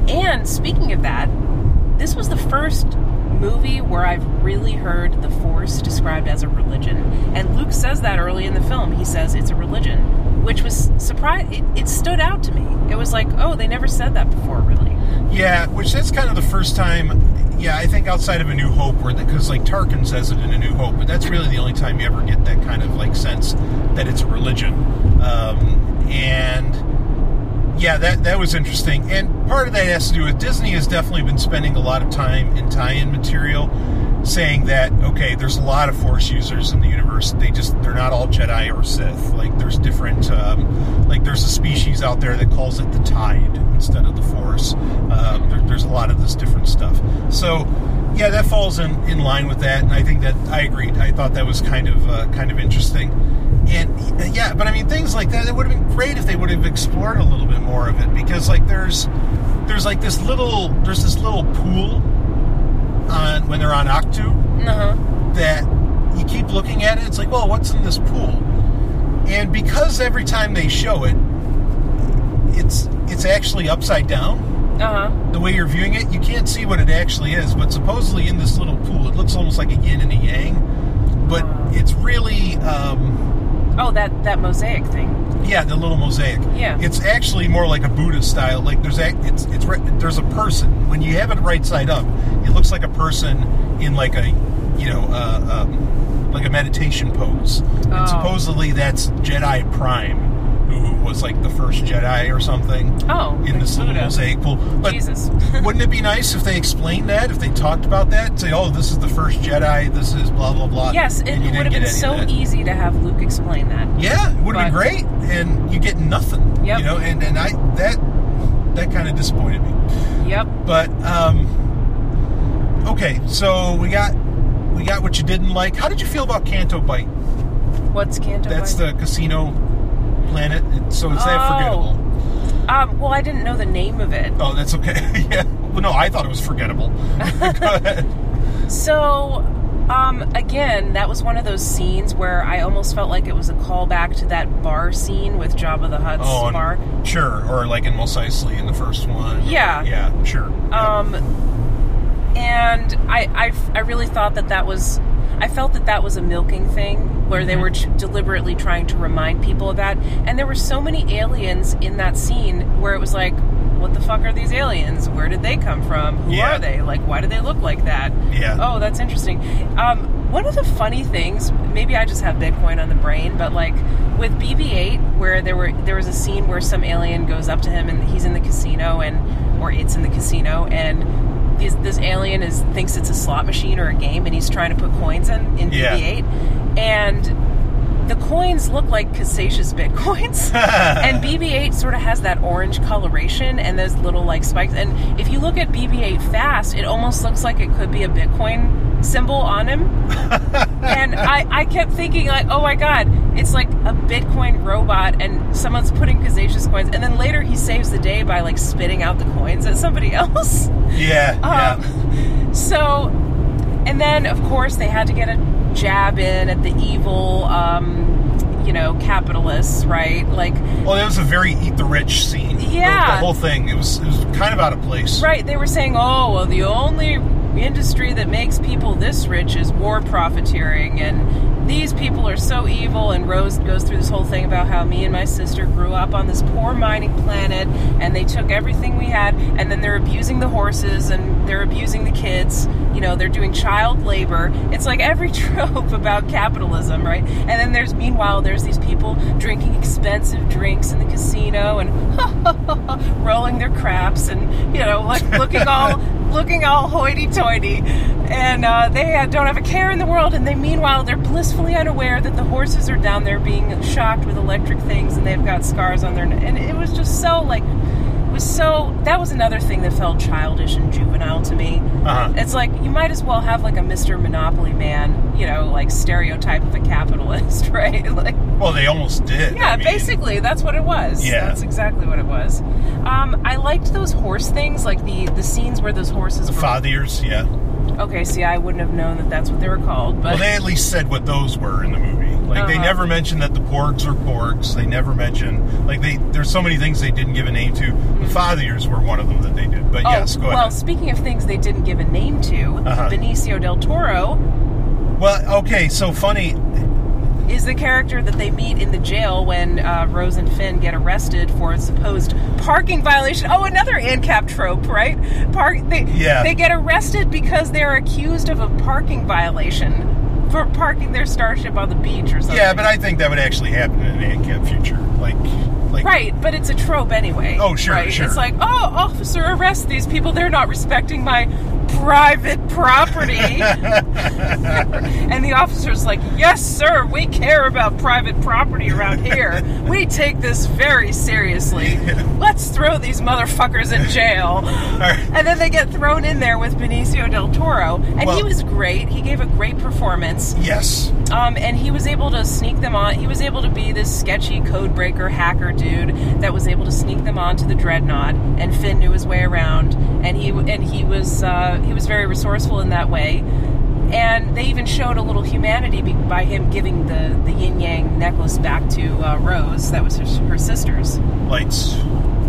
And speaking of that, this was the first movie where I've really heard the Force described as a religion. And Luke says that early in the film. He says it's a religion, which was surprise. It, it stood out to me. It was like, oh, they never said that before, really. Yeah, which that's kind of the first time. Yeah, I think outside of A New Hope, where because like Tarkin says it in A New Hope, but that's really the only time you ever get that kind of like sense that it's a religion. Um, and yeah, that that was interesting. And part of that has to do with Disney has definitely been spending a lot of time in tie-in material, saying that okay, there's a lot of Force users in the universe. They just they're not all Jedi or Sith. Like there's different. Um, like there's a species out there that calls it the Tide instead of the Force. Um, there, there's a lot of this different stuff. So yeah, that falls in, in line with that, and I think that I agreed. I thought that was kind of uh, kind of interesting. And yeah, but I mean things like that. It would have been great if they would have explored a little bit more of it because like there's there's like this little there's this little pool on when they're on Ahch-To Uh huh. that you keep looking at it. It's like, well, what's in this pool? And because every time they show it, it's it's actually upside down. Uh huh. The way you're viewing it, you can't see what it actually is. But supposedly in this little pool, it looks almost like a yin and a yang. But it's really. Um, Oh, that that mosaic thing. Yeah, the little mosaic. Yeah. it's actually more like a Buddha style. Like there's a, it's it's there's a person when you have it right side up. It looks like a person in like a you know uh, um, like a meditation pose. Oh. And supposedly that's Jedi Prime, who was like the first Jedi or something Oh, in like this little mosaic pool. But Jesus. <laughs> wouldn't it be nice if they explained that? If they talked about that, say, "Oh, this is the first Jedi. This is blah blah blah." Yes, it, and you it would have been so easy to have Luke explain that. Yeah, it would have been great, and you get nothing. Yep. You know, and, and I that that kind of disappointed me. Yep. But um, okay, so we got we got what you didn't like. How did you feel about Canto Bight? What's Canto That's Bight? the casino planet. So it's that Oh. forgettable. Um, well, I didn't know the name of it. Oh, that's okay. <laughs> yeah. Well, no, I thought it was forgettable. <laughs> Go ahead. So, um, again, that was one of those scenes where I almost felt like it was a callback to that bar scene with Jabba the Hutt's Oh, and- bar. sure. Or like in Mos Eisley in the first one. Yeah. Yeah, sure. Yeah. Um, and I, I, I really thought that that was, I felt that that was a milking thing where they were ch- deliberately trying to remind people of that. And there were so many aliens in that scene where it was like, what the fuck are these aliens? Where did they come from? Who Yeah. are they? Like, why do they look like that? Yeah. Oh, that's interesting. Um, one of the funny things, maybe I just have Bitcoin on the brain, but like with BB-8, where there were there was a scene where some alien goes up to him and he's in the casino and or it's in the casino and this, this alien is thinks it's a slot machine or a game and he's trying to put coins in in Yeah. BB-8 and the coins look like Casascius bitcoins, <laughs> and BB-8 sort of has that orange coloration and those little like spikes. And if you look at BB-8 fast, it almost looks like it could be a Bitcoin symbol on him. <laughs> and I, I kept thinking like, oh my god, it's like a Bitcoin robot, and someone's putting Casascius coins. And then later he saves the day by like spitting out the coins at somebody else. yeah. yeah. Um, <laughs> so, and then of course they had to get a jab in at the evil, um, you know, capitalists, right? Like, Well, it was a very eat the rich scene. The- Yeah. The, whole thing. It was it was kind of out of place. right? They were saying, oh, well, the only industry that makes people this rich is war profiteering, and these people are so evil. And Rose goes through this whole thing about how me and my sister grew up on this poor mining planet, and they took everything we had, and then they're abusing the horses and they're abusing the kids. You know, they're doing child labor. It's like every <laughs> trope about capitalism, right? And then there's, meanwhile, there's these people drinking expensive drinks in the casino and <laughs> rolling their craps and, you know, like looking all <laughs> looking all hoity-toity, and uh, they had, don't have a care in the world. And they, meanwhile, they're blissfully unaware that the horses are down there being shocked with electric things, and they've got scars on their. ne- And it was just so like, it was so. That was another thing that felt childish and juvenile to me. Uh-huh. It's like you might as well have like a Mr. Monopoly man, you know, like stereotype of a capitalist, <laughs> right? like. Well, they almost did. Yeah, I mean, basically, that's what it was. Yeah. that's exactly what it was. Um, I liked those horse things, like the the scenes where those horses. The were, fathiers, yeah. Okay, see, I wouldn't have known that that's what they were called, but Well, they at least said what those were in the movie. Like they Uh-huh. never mentioned that the porgs are porgs. They never mentioned like they. There's so many things they didn't give a name to. The fathiers were one of them that they did. But oh, yes, go well, speaking of things they didn't give a name to, Uh-huh. Benicio del Toro Well, okay. So funny. Is the character that they meet in the jail when uh, Rose and Finn get arrested for a supposed parking violation. Oh, another ANCAP trope, right? Park. They, Yeah. They get arrested because they're accused of a parking violation for parking their starship on the beach or something. Yeah, but I think that would actually happen in an ANCAP future. Like, like Right, but it's a trope anyway. Oh, sure, right? sure. It's like, oh, officer, arrest these people. They're not respecting my private property. <laughs> and the officer's like, yes, sir, we care about private property around here. We take this very seriously. Let's throw these motherfuckers in jail. And then they get thrown in there with Benicio del Toro. And he was great. He gave a great performance. Yes. Um, and he was able to sneak them on. He was able to be this sketchy code breaker hacker dude that was able to sneak them onto the dreadnought. And Finn knew his way around, and he and he was uh, he was very resourceful in that way. And they even showed a little humanity by him giving the the yin yang necklace back to uh, Rose. That was her, her sister's. Lights.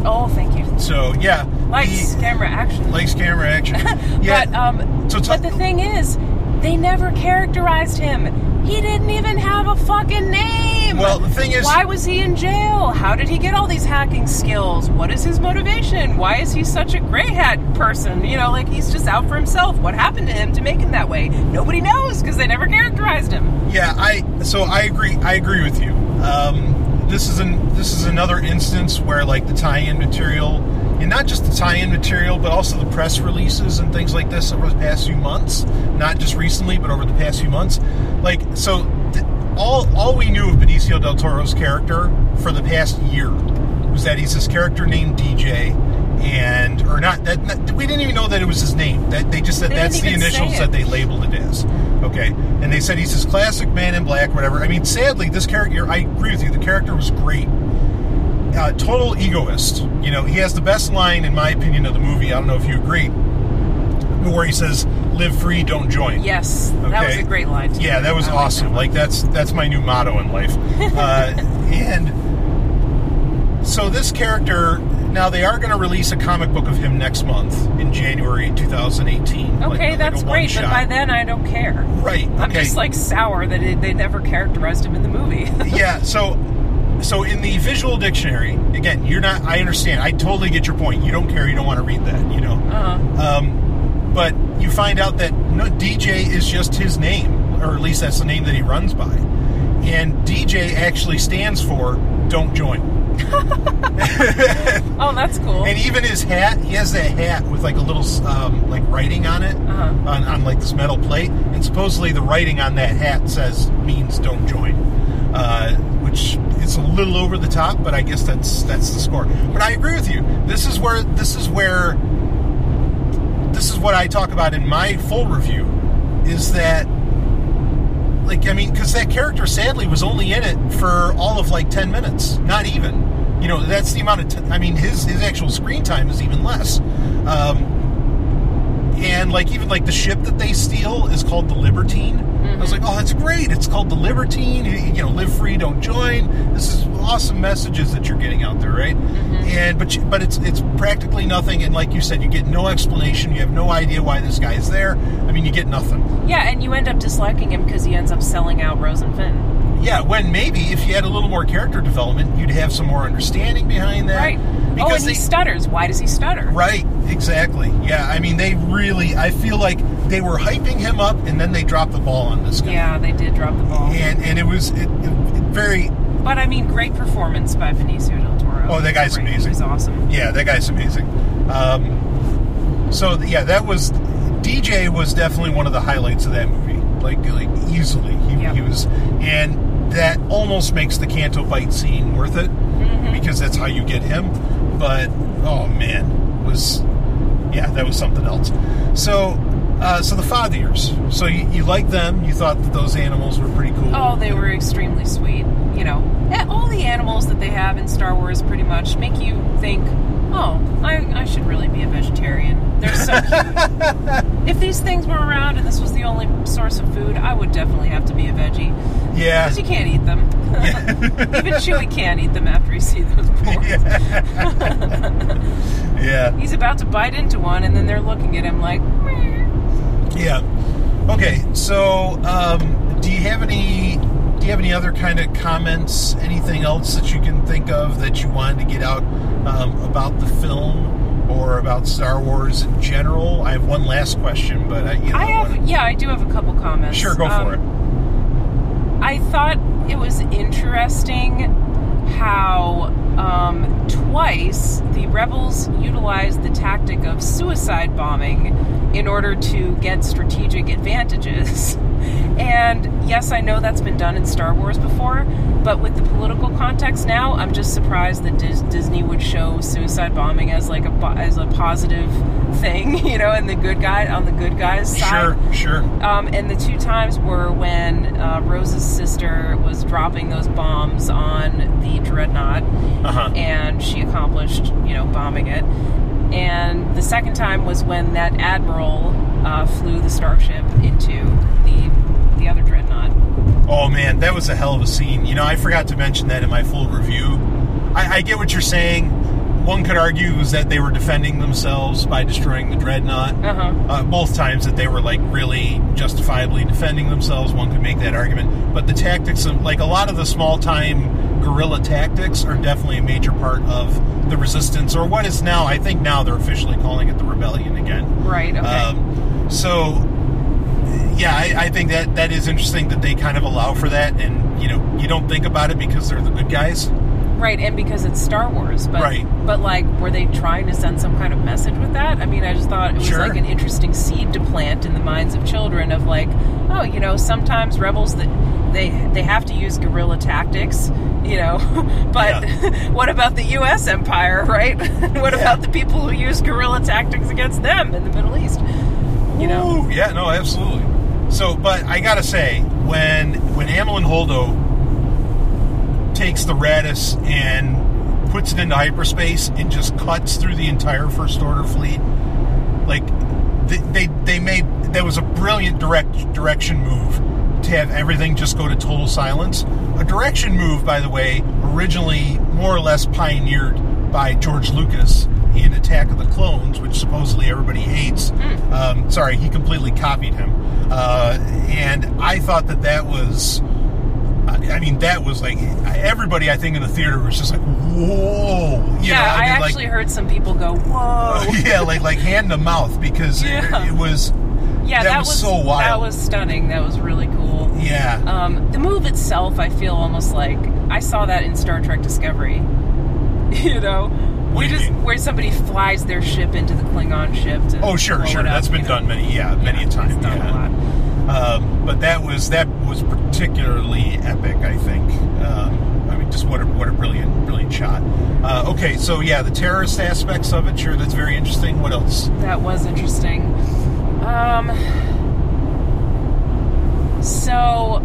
Oh, thank you. So yeah. Lights, the- camera, action. Lights, camera, action. <laughs> Yeah. But um, So t- but the thing is, they never characterized him. He didn't even have a fucking name. Well, the thing is- why was he in jail? How did he get all these hacking skills? What is his motivation? Why is he such a gray hat person? You know, like he's just out for himself. What happened to him to make him that way? Nobody knows because they never characterized him. Yeah, I so I agree. I agree with you. Um, this is an this is another instance where like the tie-in material, and not just the tie-in material, but also the press releases and things like this over the past few months. Not just recently, but over the past few months. Like so, th- all all we knew of Benicio del Toro's character for the past year was that he's this character named DJ, and or not that, that- we didn't even know that it was his name. That they just said They that's the didn't even say initials that they labeled it as. Okay, and they said he's this classic Man in Black, whatever. I mean, sadly, this character. I agree with you. The character was great. Uh, total egoist. You know, he has the best line, in my opinion, of the movie. I don't know if you agree, where he says, "Live free, don't join." Yes, that was a great line. too. Yeah, that was I like awesome. that. Like that's that's my new motto in life. <laughs> Uh, and so this character now they are going to release a comic book of him next month in January 2018. Okay, like that's great, but by then I don't care. right. I'm just like sour that it, they never characterized him in the movie. <laughs> yeah. So so in the visual dictionary, again, you're not. I understand. I totally get your point. You don't care. You don't want to read that. You know. uh, Um, but you find out that no, DJ is just his name, or at least that's the name that he runs by. And DJ actually stands for "Don't Join." <laughs> oh, that's cool. And even his hat, he has that hat with like a little um, like writing on it, Uh-huh. on, on like this metal plate. And supposedly the writing on that hat says means "Don't join," uh, is a little over the top, but I guess that's that's the score. But I agree with you. This is where this is where this is what I talk about in my full review. Is that like I mean, because that character sadly was only in it for all of like ten minutes, not even. You know, that's the amount of. T- I mean, his his actual screen time is even less. Um, and like even like the ship that they steal is called the Libertine. I was mm-hmm. like, oh, that's great. It's called the Libertine. You you know, live free, don't join. This is awesome messages that you're getting out there, right? Mm-hmm. And but you, but it's it's practically nothing. And like you said, you get no explanation. You have no idea why this guy is there. I mean, you get nothing. yeah, and you end up disliking him because he ends up selling out Rose and Finn. Yeah, when maybe if you had a little more character development, you'd have some more understanding behind that. Right. oh, Because and they, he stutters. Why does he stutter? right, exactly. Yeah, I mean, they really. I feel like they were hyping him up, and then they dropped the ball on this guy. Yeah, they did drop the ball. And and it was it, it, it very. But I mean, great performance by Benicio del Toro. Oh, that guy's Great. amazing. He was awesome. Yeah, that guy's amazing. Um, so yeah, that was DJ was definitely one of the highlights of that movie. Like like easily, he, Yep. he was, and that almost makes the Canto Bight scene worth it Mm-hmm. because that's how you get him. But oh man, was yeah, that was something else. So. Uh, so the fathiers. So you, you like them? You thought that those animals were pretty cool? Oh, they were extremely sweet. You know, Eh, all the animals that they have in Star Wars pretty much make you think, oh, I, I should really be a vegetarian. They're so cute. <laughs> if these things were around and this was the only source of food, I would definitely have to be a veggie. yeah. Because you can't eat them. <laughs> Even Chewie can't eat them after he sees those <laughs> boars. yeah. He's about to bite into one, and then they're looking at him like, "Meh." Yeah. Okay. So, um, do you have any? Do you have any other kind of comments? Anything else that you can think of that you wanted to get out um, about the film or about Star Wars in general? I have one last question, but I, you know, I I wanna- have, yeah, I do have a couple comments. Sure, go Um, for it. I thought it was interesting how um, twice the rebels utilized the tactic of suicide bombing in order to get strategic advantages. <laughs> And yes, I know that's been done in Star Wars before, but with the political context now, I'm just surprised that Dis- Disney would show suicide bombing as like a bo- as a positive thing, <laughs> you know, and the good guy on the good guys side. Sure. Sure. Um, and the two times were when uh, Rose's sister was dropping those bombs on the dreadnought, Uh huh. and she accomplished, you know, bombing it. And the second time was when that admiral uh, flew the starship into the the other dreadnought. Oh man, that was a hell of a scene. You know, I forgot to mention that in my full review. I, I get what you're saying. One could argue was that they were defending themselves by destroying the dreadnought. Uh huh. uh, both times that they were like really justifiably defending themselves. One could make that argument, but the tactics, of, like a lot of the small time guerrilla tactics, are definitely a major part of the resistance, or what is now, I think now they're officially calling it the rebellion again. Right. Okay. Um, so, yeah, I, I think that that is interesting that they kind of allow for that, and you know, you don't think about it because they're the good guys. Right, and because it's Star Wars, but Right. but like, were they trying to send some kind of message with that? I mean, I just thought it was Sure. like an interesting seed to plant in the minds of children of like, oh, you know, sometimes rebels that they they have to use guerrilla tactics, you know, <laughs> but <laughs> what about the U.S. empire, right? <laughs> what Yeah. about the people who use guerrilla tactics against them in the Middle East? You know, Ooh, yeah, no, absolutely. So, but I gotta say, when when Amilyn Holdo takes the Raddus and puts it into hyperspace and just cuts through the entire First Order fleet, like they they, they made that was a brilliant direct direction move to have everything just go to total silence. A direction move, by the way, originally more or less pioneered by George Lucas in Attack of the Clones, which supposedly everybody hates. Um, sorry, he completely copied him, uh, and I thought that that was. I I mean, that was like everybody. I think in the theater was just like, "Whoa!" You yeah, know, I, mean, like- actually heard some people go, "Whoa." <laughs> yeah, like like hand to mouth because it- it, was Yeah, That that, was was, so wild. That was stunning. That was really cool. yeah Um, the move itself, I feel almost like I saw that in Star Trek Discovery. <laughs> you know, What we just mean? where somebody flies their ship into the Klingon ship. To oh sure sure up, that's been know. done many yeah many Yeah, a time it's done yeah. a lot. Um, but that was that was particularly epic I think um, I mean just what a what a brilliant brilliant shot uh, okay so yeah the terrorist aspects of it sure that's very interesting what else That was interesting. Um, so,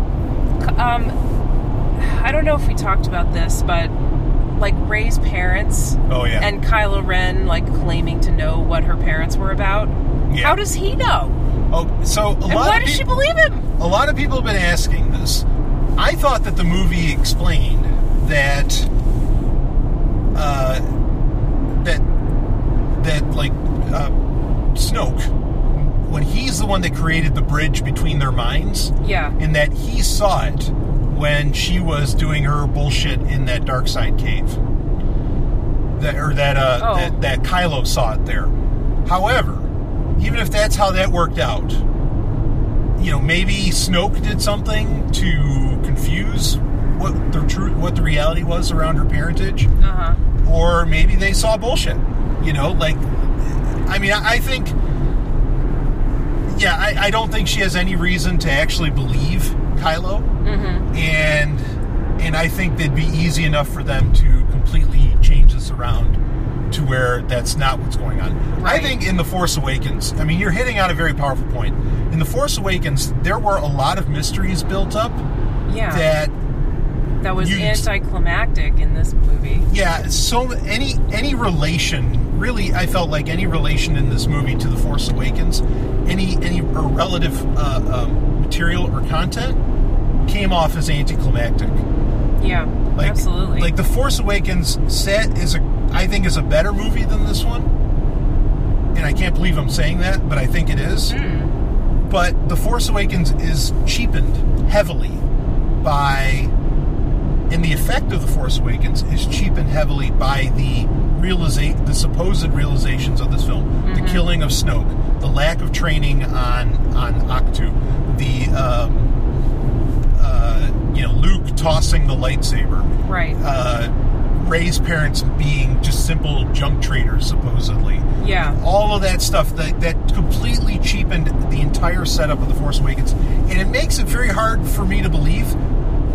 um, I don't know if we talked about this, but like Rey's parents oh yeah and Kylo Ren like claiming to know what her parents were about. Yeah. How does he know? oh so a And lot why does she believe him? a lot of people have been asking this. I thought that the movie explained that uh, that that like uh, Snoke, when he's the one that created the bridge between their minds, Yeah. and that he saw it when she was doing her bullshit in that dark side cave. That or that uh, Oh. that that Kylo saw it there. However, even if that's how that worked out, you know, maybe Snoke did something to confuse what the true what the reality was around her parentage, Uh huh. or maybe they saw bullshit. You know, like I mean, I, I think, yeah, I, I don't think she has any reason to actually believe Kylo, Mm-hmm. and and I think that'd be easy enough for them to completely change this around to where that's not what's going on. I think in the Force Awakens, I mean, you're hitting on a very powerful point. In the Force Awakens, there were a lot of mysteries built up Yeah. that that was you- anticlimactic in this movie. yeah so any any relation really i felt like any relation in this movie to the force awakens any any relative uh, um, material or content came off as anticlimactic Yeah. like absolutely. like the force awakens set is a i think is a better movie than this one and i can't believe i'm saying that but i think it is Mm. but the force awakens is cheapened heavily by and the effect of the Force Awakens is cheapened heavily by the realiza- the supposed realizations of this film: the killing of Snoke, the lack of training on on Ahch-To, the um, uh, you know Luke tossing the lightsaber, right. uh, Rey's parents being just simple junk traders, supposedly yeah. all of that stuff that, that completely cheapened the entire setup of the Force Awakens, and it makes it very hard for me to believe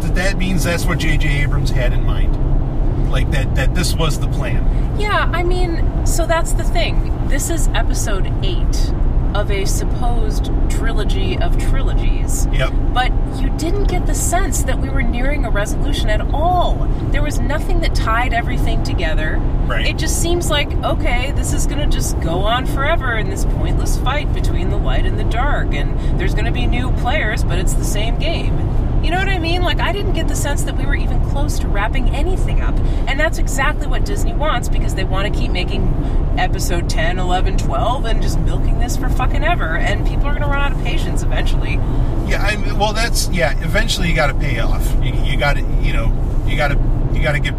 that that means that's what J.J. Abrams had in mind, like that that this was the plan. Yeah, I mean, so that's the thing. This is episode eight of a supposed trilogy of trilogies. Yep. But you didn't get the sense that we were nearing a resolution at all. There was nothing that tied everything together. Right. It just seems like, okay, this is going to just go on forever in this pointless fight between the light and the dark. And there's going to be new players, but it's the same game. You know what I mean? Like, I didn't get the sense that we were even close to wrapping anything up. And that's exactly what Disney wants because they want to keep making episode 10, 11, 12 and just milking this for fucking ever. And people are going to run out of patience eventually. Yeah, I mean, well, that's yeah. Eventually, you got to pay off. You, you got to, you know, you got to, you got to get,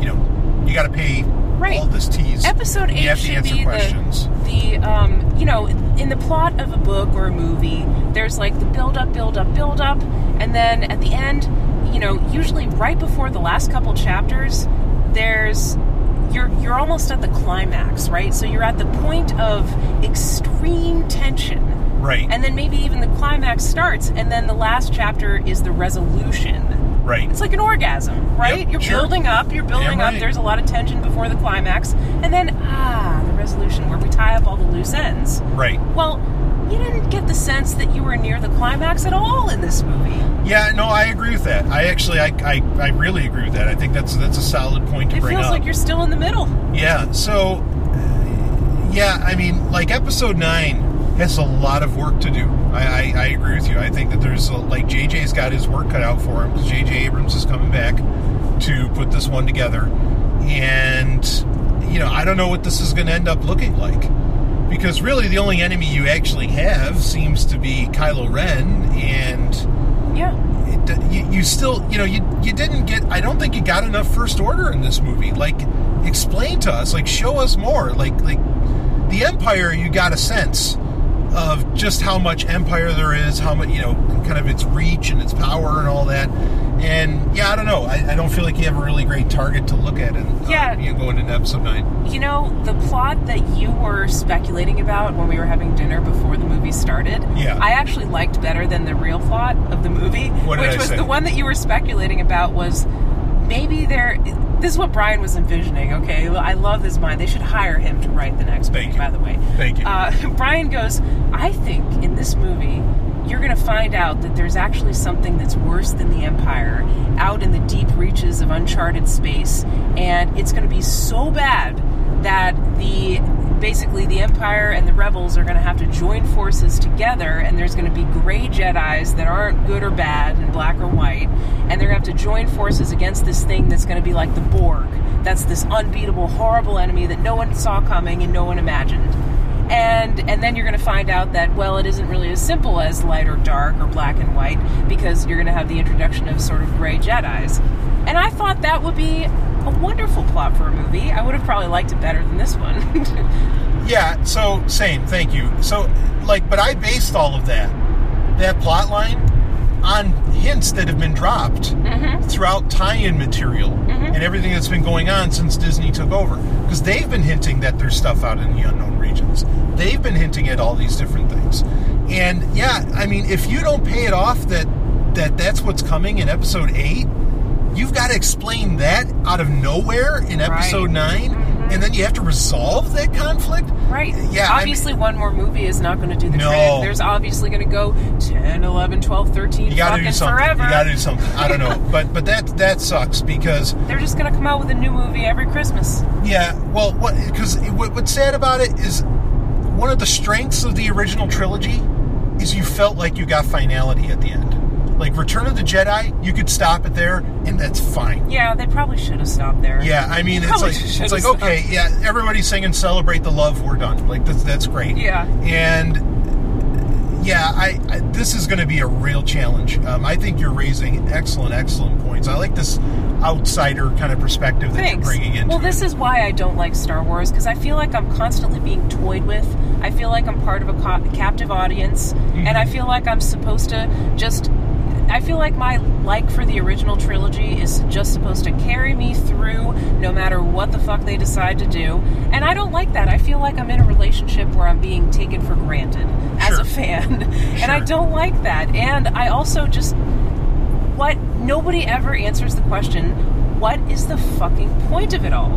you know, you got to pay Right. all this tease. Episode You eight should answer be questions. the the um, you know in the plot of a book or a movie. There's like the build up, build up, build up, and then at the end, you know, usually right before the last couple chapters, there's you're you're almost at the climax, right? So you're at the point of extreme tension. Right. And then maybe even the climax starts and then the last chapter is the resolution. Right. It's like an orgasm, right? Yep, you're sure. building up, you're building Damn up. There's a lot of tension before the climax, and then ah, the resolution where we tie up all the loose ends. right. Well, you didn't get the sense that you were near the climax at all in this movie. Yeah, no, I agree with that. I actually, I, I, I really agree with that. I think that's that's a solid point to It bring up. It feels like you're still in the middle. Yeah. So, yeah, I mean, like episode nine has a lot of work to do. I, I, I agree with you. I think that there's a, like JJ's got his work cut out for him because JJ Abrams is coming back to put this one together, and you know, I don't know what this is going to end up looking like. Because really, the only enemy you actually have seems to be Kylo Ren, and Yeah. it, you, you still you know you you didn't get i don't think you got enough first order in this movie like explain to us like show us more like like the empire you got a sense of just how much empire there is how much you know kind of its reach and its power and all that and yeah i don't know i, I don't feel like you have a really great target to look at and uh, Yeah. you know, going into episode 9 You know, the plot that you were speculating about when we were having dinner before the movie started, Yeah. I actually liked better than the real plot of the movie. Which I was say? the one that you were speculating about was maybe there this is what Brian was envisioning, okay? I love his mind. They should hire him to write the next Thank movie, you. by the way. Thank you. Uh, <laughs> Brian goes, I think in this movie, you're going to find out that there's actually something that's worse than the Empire out in the deep reaches of uncharted space, and it's going to be so bad that the basically the Empire and the rebels are going to have to join forces together, and there's going to be gray Jedi's that aren't good or bad and black or white, and they're going to have to join forces against this thing that's going to be like the Borg. That's this unbeatable, horrible enemy that no one saw coming and no one imagined and and then you're going to find out that well it isn't really as simple as light or dark or black and white because you're going to have the introduction of sort of gray jedis and i thought that would be a wonderful plot for a movie i would have probably liked it better than this one <laughs> Yeah, so same, thank you. So like but I based all of that that plot line on hints that have been dropped mm-hmm. throughout tie-in material mm-hmm. and everything that's been going on since Disney took over. Because they've been hinting that there's stuff out in the unknown regions. They've been hinting at all these different things. And yeah, I mean, if you don't pay it off that that that's what's coming in episode eight, you've got to explain that out of nowhere in episode Right. 9 mm-hmm. and then you have to resolve that conflict. right Yeah, I mean- obviously one more movie is not going to do the No. trick there's obviously going to go 10 11 12 13 You got to fucking do something. forever You got to do something. I don't know, <laughs> but but that that sucks because they're just going to come out with a new movie every christmas yeah, well, what because what, what's sad about it is one of the strengths of the original trilogy is you felt like you got finality at the end. Like Return of the Jedi, you could stop it there, and that's fine. yeah they probably should have stopped there Yeah, I mean, it's Probably like it's like stopped. okay, yeah, everybody's singing "Celebrate the Love." We're done. Like that's that's great. Yeah. and yeah, I, I this is going to be a real challenge. Um, I think you're raising excellent, excellent points. I like this outsider kind of perspective that Thanks. you're bringing in. Well, this is why I don't like Star Wars because I feel like I'm constantly being toyed with. I feel like I'm part of a ca- captive audience, and I feel like I'm supposed to just. I feel like my like for the original trilogy is just supposed to carry me through no matter what the fuck they decide to do. And I don't like that. I feel like I'm in a relationship where I'm being taken for granted as Sure. a fan. <laughs> And I don't like that. And I also just what nobody ever answers the question what is the fucking point of it all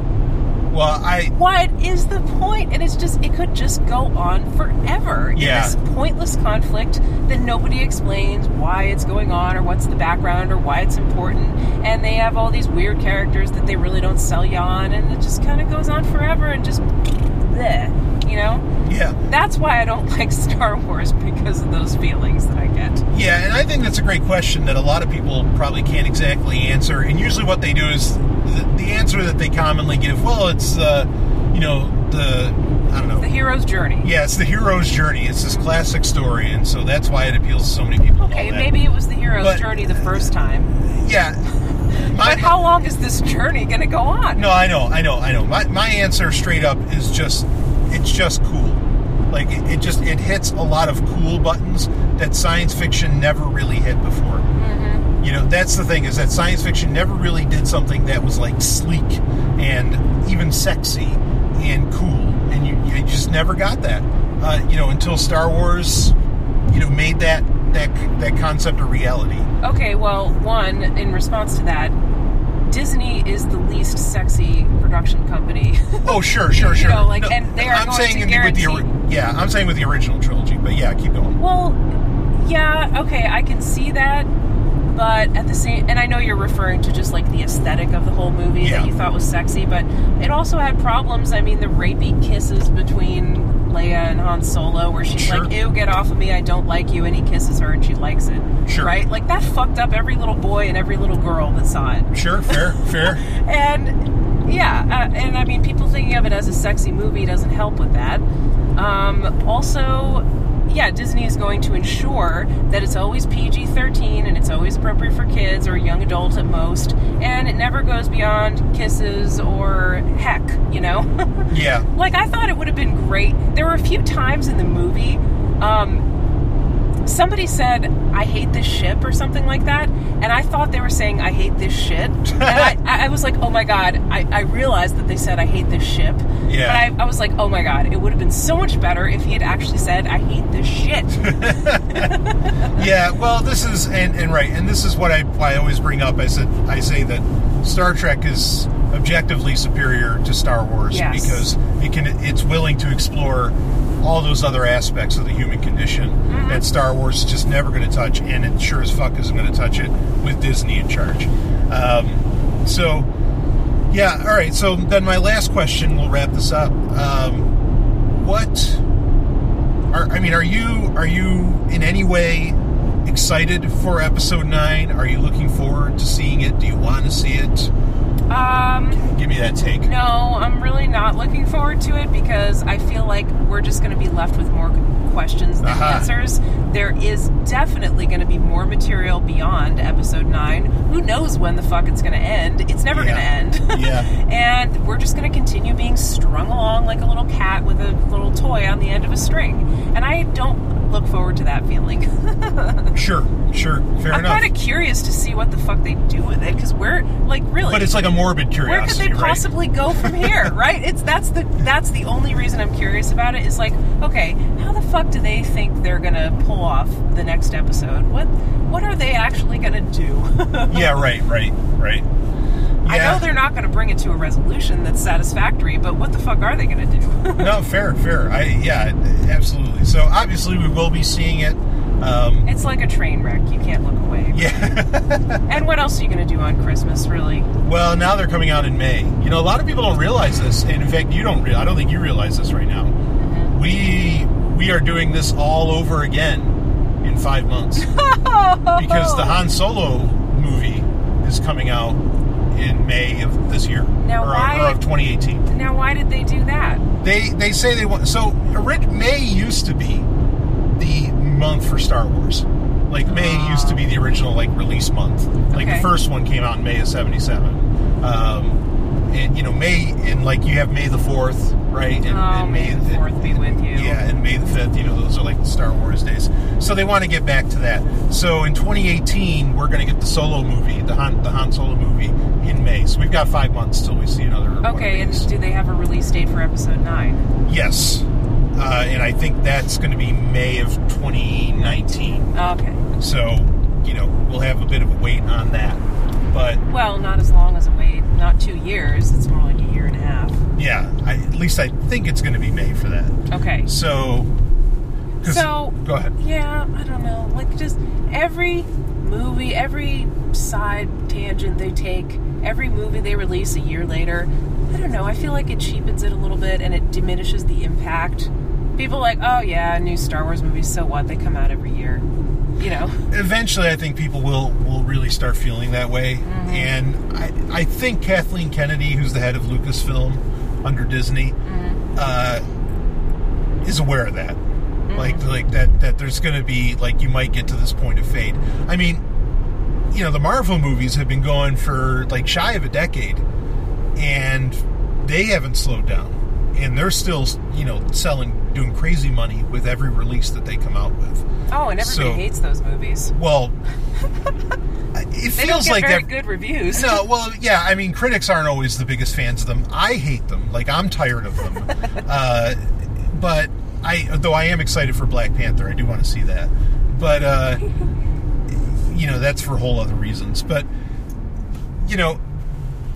well, I what is the point? and it's just it could just go on forever Yeah. this pointless conflict that nobody explains why it's going on or what's the background or why it's important and they have all these weird characters that they really don't sell you on and it just kind of goes on forever and just bleh, you know yeah. that's why i don't <laughs> like star wars because of those feelings that i get Yeah, and I think that's a great question that a lot of people probably can't exactly answer. And usually, what they do is the, the answer that they commonly give. Well, it's uh, you know the I don't know. the hero's journey Yeah, it's the hero's journey. It's this classic story, and so that's why it appeals to so many people. Okay, maybe it was the hero's But- journey the first time. Yeah. <laughs> My, But how long is this journey going to go on? No, I know, I know, I know. My my answer straight up is just it's just cool. Like it, it just it hits a lot of cool buttons that science fiction never really hit before. You know, that's the thing is that science fiction never really did something that was like sleek and even sexy and cool, and you, you just never got that. Uh, you know, until Star Wars, you know, made that that that concept a reality. Okay, well, one in response to that, Disney is the least sexy production company. Oh, sure, sure, <laughs> You sure. know, like, and they are I'm going saying to in the- with the yeah, I'm saying with the original trilogy, but yeah, keep going. Well, yeah, okay, I can see that, but at the same, and I know you're referring to just like the aesthetic of the whole movie Yeah. that you thought was sexy, but it also had problems. I mean, the rapey kisses between Leia and Han Solo, where she's Sure. like, "Ew, get off of me! I don't like you," and he kisses her, and she likes it. Sure. right? Like that fucked up every little boy and every little girl that saw it. Sure, fair, <laughs> fair. And yeah, uh, and I mean, people thinking of it as a sexy movie doesn't help with that. Um, also, yeah, Disney is going to ensure that it's always PG 13 and it's always appropriate for kids or young adults at most, and it never goes beyond kisses or heck, you know? <laughs> Yeah, like, I thought it would have been great. There were a few times in the movie. Um, Somebody said, I hate this ship or something like that. And I thought they were saying, I hate this shit. <laughs> And I, I was like, oh my God. I, I realized that they said, I hate this ship. Yeah. But I, I was like, oh my God. It would have been so much better if he had actually said, I hate this shit. <laughs> yeah. Well, this is and, and right, and this is what I I always bring up. I said I say that Star Trek is objectively superior to Star Wars Yes. because it can it's willing to explore all those other aspects of the human condition Mm-hmm. that Star Wars is just never going to touch, and it sure as fuck isn't going to touch it with Disney in charge. Um, so, yeah, all right. So then my last question, we'll wrap this up. Um, what are I mean, are you are you in any way excited for episode nine? Are you looking forward to seeing it? Do you want to see it? um, Give me that take. no, I'm really not looking forward to it because I feel like we're just going to be left with more questions than Aha. answers. There is definitely going to be more material beyond episode 9. Who knows when the fuck it's going to end? It's never Yeah. going to end. <laughs> Yeah. and we're just going to continue being strung along like a little cat with a little toy on the end of a string. And I don't look forward to that feeling. <laughs> Sure, sure, fair enough. I'm kind of curious to see what the fuck they do with it because we're like really but it's like a morbid curiosity. where could they right? possibly go from here <laughs> right it's that's the that's the only reason i'm curious about it is like okay how the fuck do they think they're gonna pull off the next episode what what are they actually gonna do <laughs> yeah, right, right, right. I know they're not gonna bring it to a resolution that's satisfactory but what the fuck are they gonna do <laughs> no, fair, fair. I yeah, absolutely. So obviously we will be seeing it. Um, it's like a train wreck you can't look away yeah. <laughs> and what else are you gonna do on christmas really well, now they're coming out in May. You know, a lot of people don't realize this, and in fact, you don't. Re- I don't think you realize this right now. We we are doing this all over again in five months <laughs> because the Han Solo movie is coming out in May of this year Now, or, why- or of 2018. now why did they do that They they say they want so May used to be the month for Star Wars. Like May used to be the original like release month. Like Okay. the first one came out in May of '77. Um, and you know May and like you have May the fourth, right? And, Oh, and May the 4th be with you. Yeah, and May the fifth. You know those are like the Star Wars days. So they want to get back to that. So in 2018, we're going to get the Solo movie, the Han the Han Solo movie in May. So we've got five months till we see another. okay and do they have a release date for episode 9 Yes. Uh, and I think that's going to be May of 2019. okay So, you know, we'll have a bit of a wait on that. But Well, not as long as a wait. Not two years. It's more like a year and a half. yeah, I, at least I think it's going to be May for that. Okay. So. So- go ahead. Yeah, I don't know. Like, just every movie, every side tangent they take, every movie they release a year later, I don't know. I feel like it cheapens it a little bit and it diminishes the impact. People are like, oh yeah, new Star Wars movies, so what? They come out every year. You know? Eventually, I think people will will really start feeling that way, Mm-hmm. and I I think Kathleen Kennedy, who's the head of Lucasfilm under Disney, Mm-hmm. uh, is aware of that. Mm-hmm. Like like that that there's going to be like you might get to this point of fade. I mean, you know, the Marvel movies have been going for like shy of a decade, and they haven't slowed down, and they're still you know selling doing crazy money with every release that they come out with. Oh, and everybody So- hates those movies. Well, <laughs> it They feels get like very good reviews. No, well, yeah. I mean, critics aren't always the biggest fans of them. I hate them. Like I'm tired of them. <laughs> uh, but I, though, I am excited for Black Panther. I do want to see that. But uh, you know, that's for whole other reasons. But you know,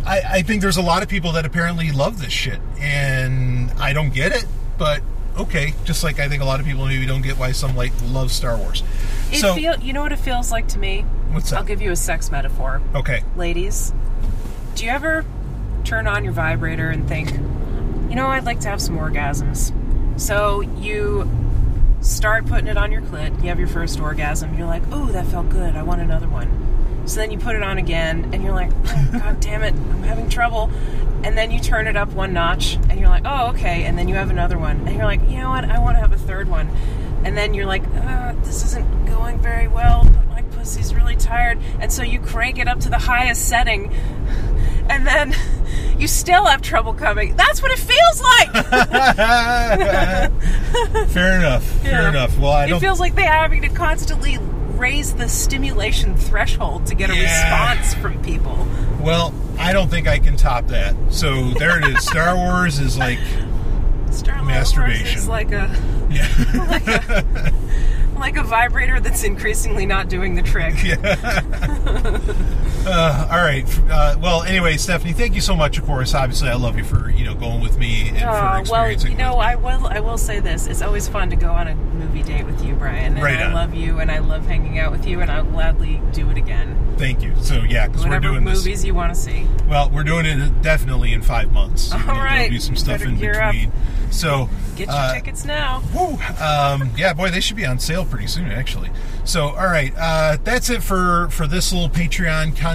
I, I think there's a lot of people that apparently love this shit, and I don't get it. But okay, just like I think a lot of people maybe don't get why some like love Star Wars. It so feel, you know what it feels like to me? what's that? I'll give you a sex metaphor. okay. Ladies, do you ever turn on your vibrator and think, you know, I'd like to have some orgasms? So you start putting it on your clit, you have your first orgasm, you're like, oh, that felt good, I want another one. So then you put it on again, and you're like, oh, <laughs> god damn it, I'm having trouble. And then you turn it up one notch, and you're like, oh, okay. And then you have another one, and you're like, you know what, I want to have a third one. And then you're like, uh, this isn't going very well, but my pussy's really tired. And so you crank it up to the highest setting, <laughs> and then <laughs> you still have trouble coming. That's what it feels like! Fair enough. Fair Yeah. enough. Well, I it feels like they're having to constantly raise the stimulation threshold to get a Yeah. response from people. well, I don't think I can top that. So there it is. <laughs> Star Wars is like, Star Wars Masturbation. is like a yeah, <laughs> <laughs> like a vibrator that's increasingly not doing the trick. Uh, all right. Uh, well, anyway, Stephanie, thank you so much. Of course, obviously, I love you for you know going with me and for Oh, well, experiencing. you know. I will. I will say this: it's always fun to go on a movie date with you, Brian. And Right I love you, and I love hanging out with you, and I'll gladly do it again. Thank you. So yeah, because we're doing this. movies you want to see. Well, we're doing it definitely in five months. All You know, There'll right. be some stuff Better in gear up. between. So Get your uh, tickets now. Woo. Um, yeah, boy, they should be on sale pretty soon, actually. So, all right, uh, that's it for for this little Patreon content.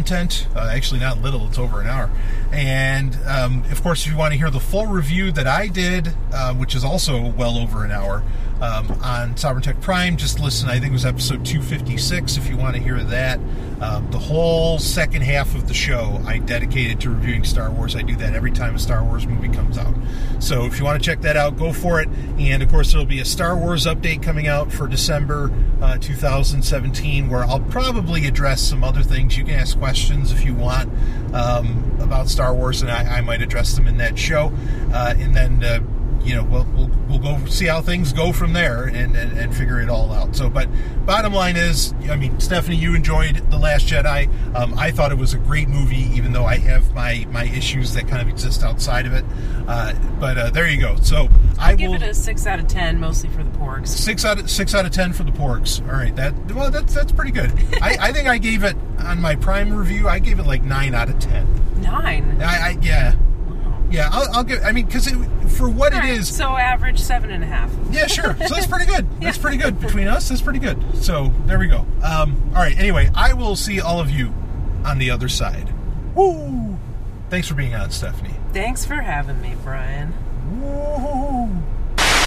Uh, actually, not little; it's over an hour. And um, of course, if you want to hear the full review that I did, uh, which is also well over an hour um, on Sovereign Tech Prime, just listen. I think it was episode two fifty six. If you want to hear that, um, the whole second half of the show I dedicated to reviewing Star Wars. I do that every time a Star Wars movie comes out. So if you want to check that out, go for it. And of course, there'll be a Star Wars update coming out for December uh, 2017, where I'll probably address some other things. You can ask questions if you want um, about Star Wars, and I, I might address them in that show. Uh, and then. Uh, you know, we'll, we'll, we'll go see how things go from there and, and, and figure it all out. So, but bottom line is, I mean, Stephanie, you enjoyed The Last Jedi. Um, I thought it was a great movie, even though I have my, my issues that kind of exist outside of it. Uh, but uh, there you go. So I will Give it a six out of ten, mostly for the porgs. six out of six out of ten for the porgs. All right, that well, that's that's pretty good. <laughs> I, I think I gave it on my Prime review. I gave it like nine out of ten. Nine. I, I yeah. Yeah, I'll, I'll give. I mean, because for what All it right, is, So average seven and a half. Yeah, sure. So that's pretty good. <laughs> That's pretty good between us. That's pretty good. So there we go. Um, all right. Anyway, I will see all of you on the other side. Woo! Thanks for being on, Stephanie. Thanks for having me, Brian. Woo!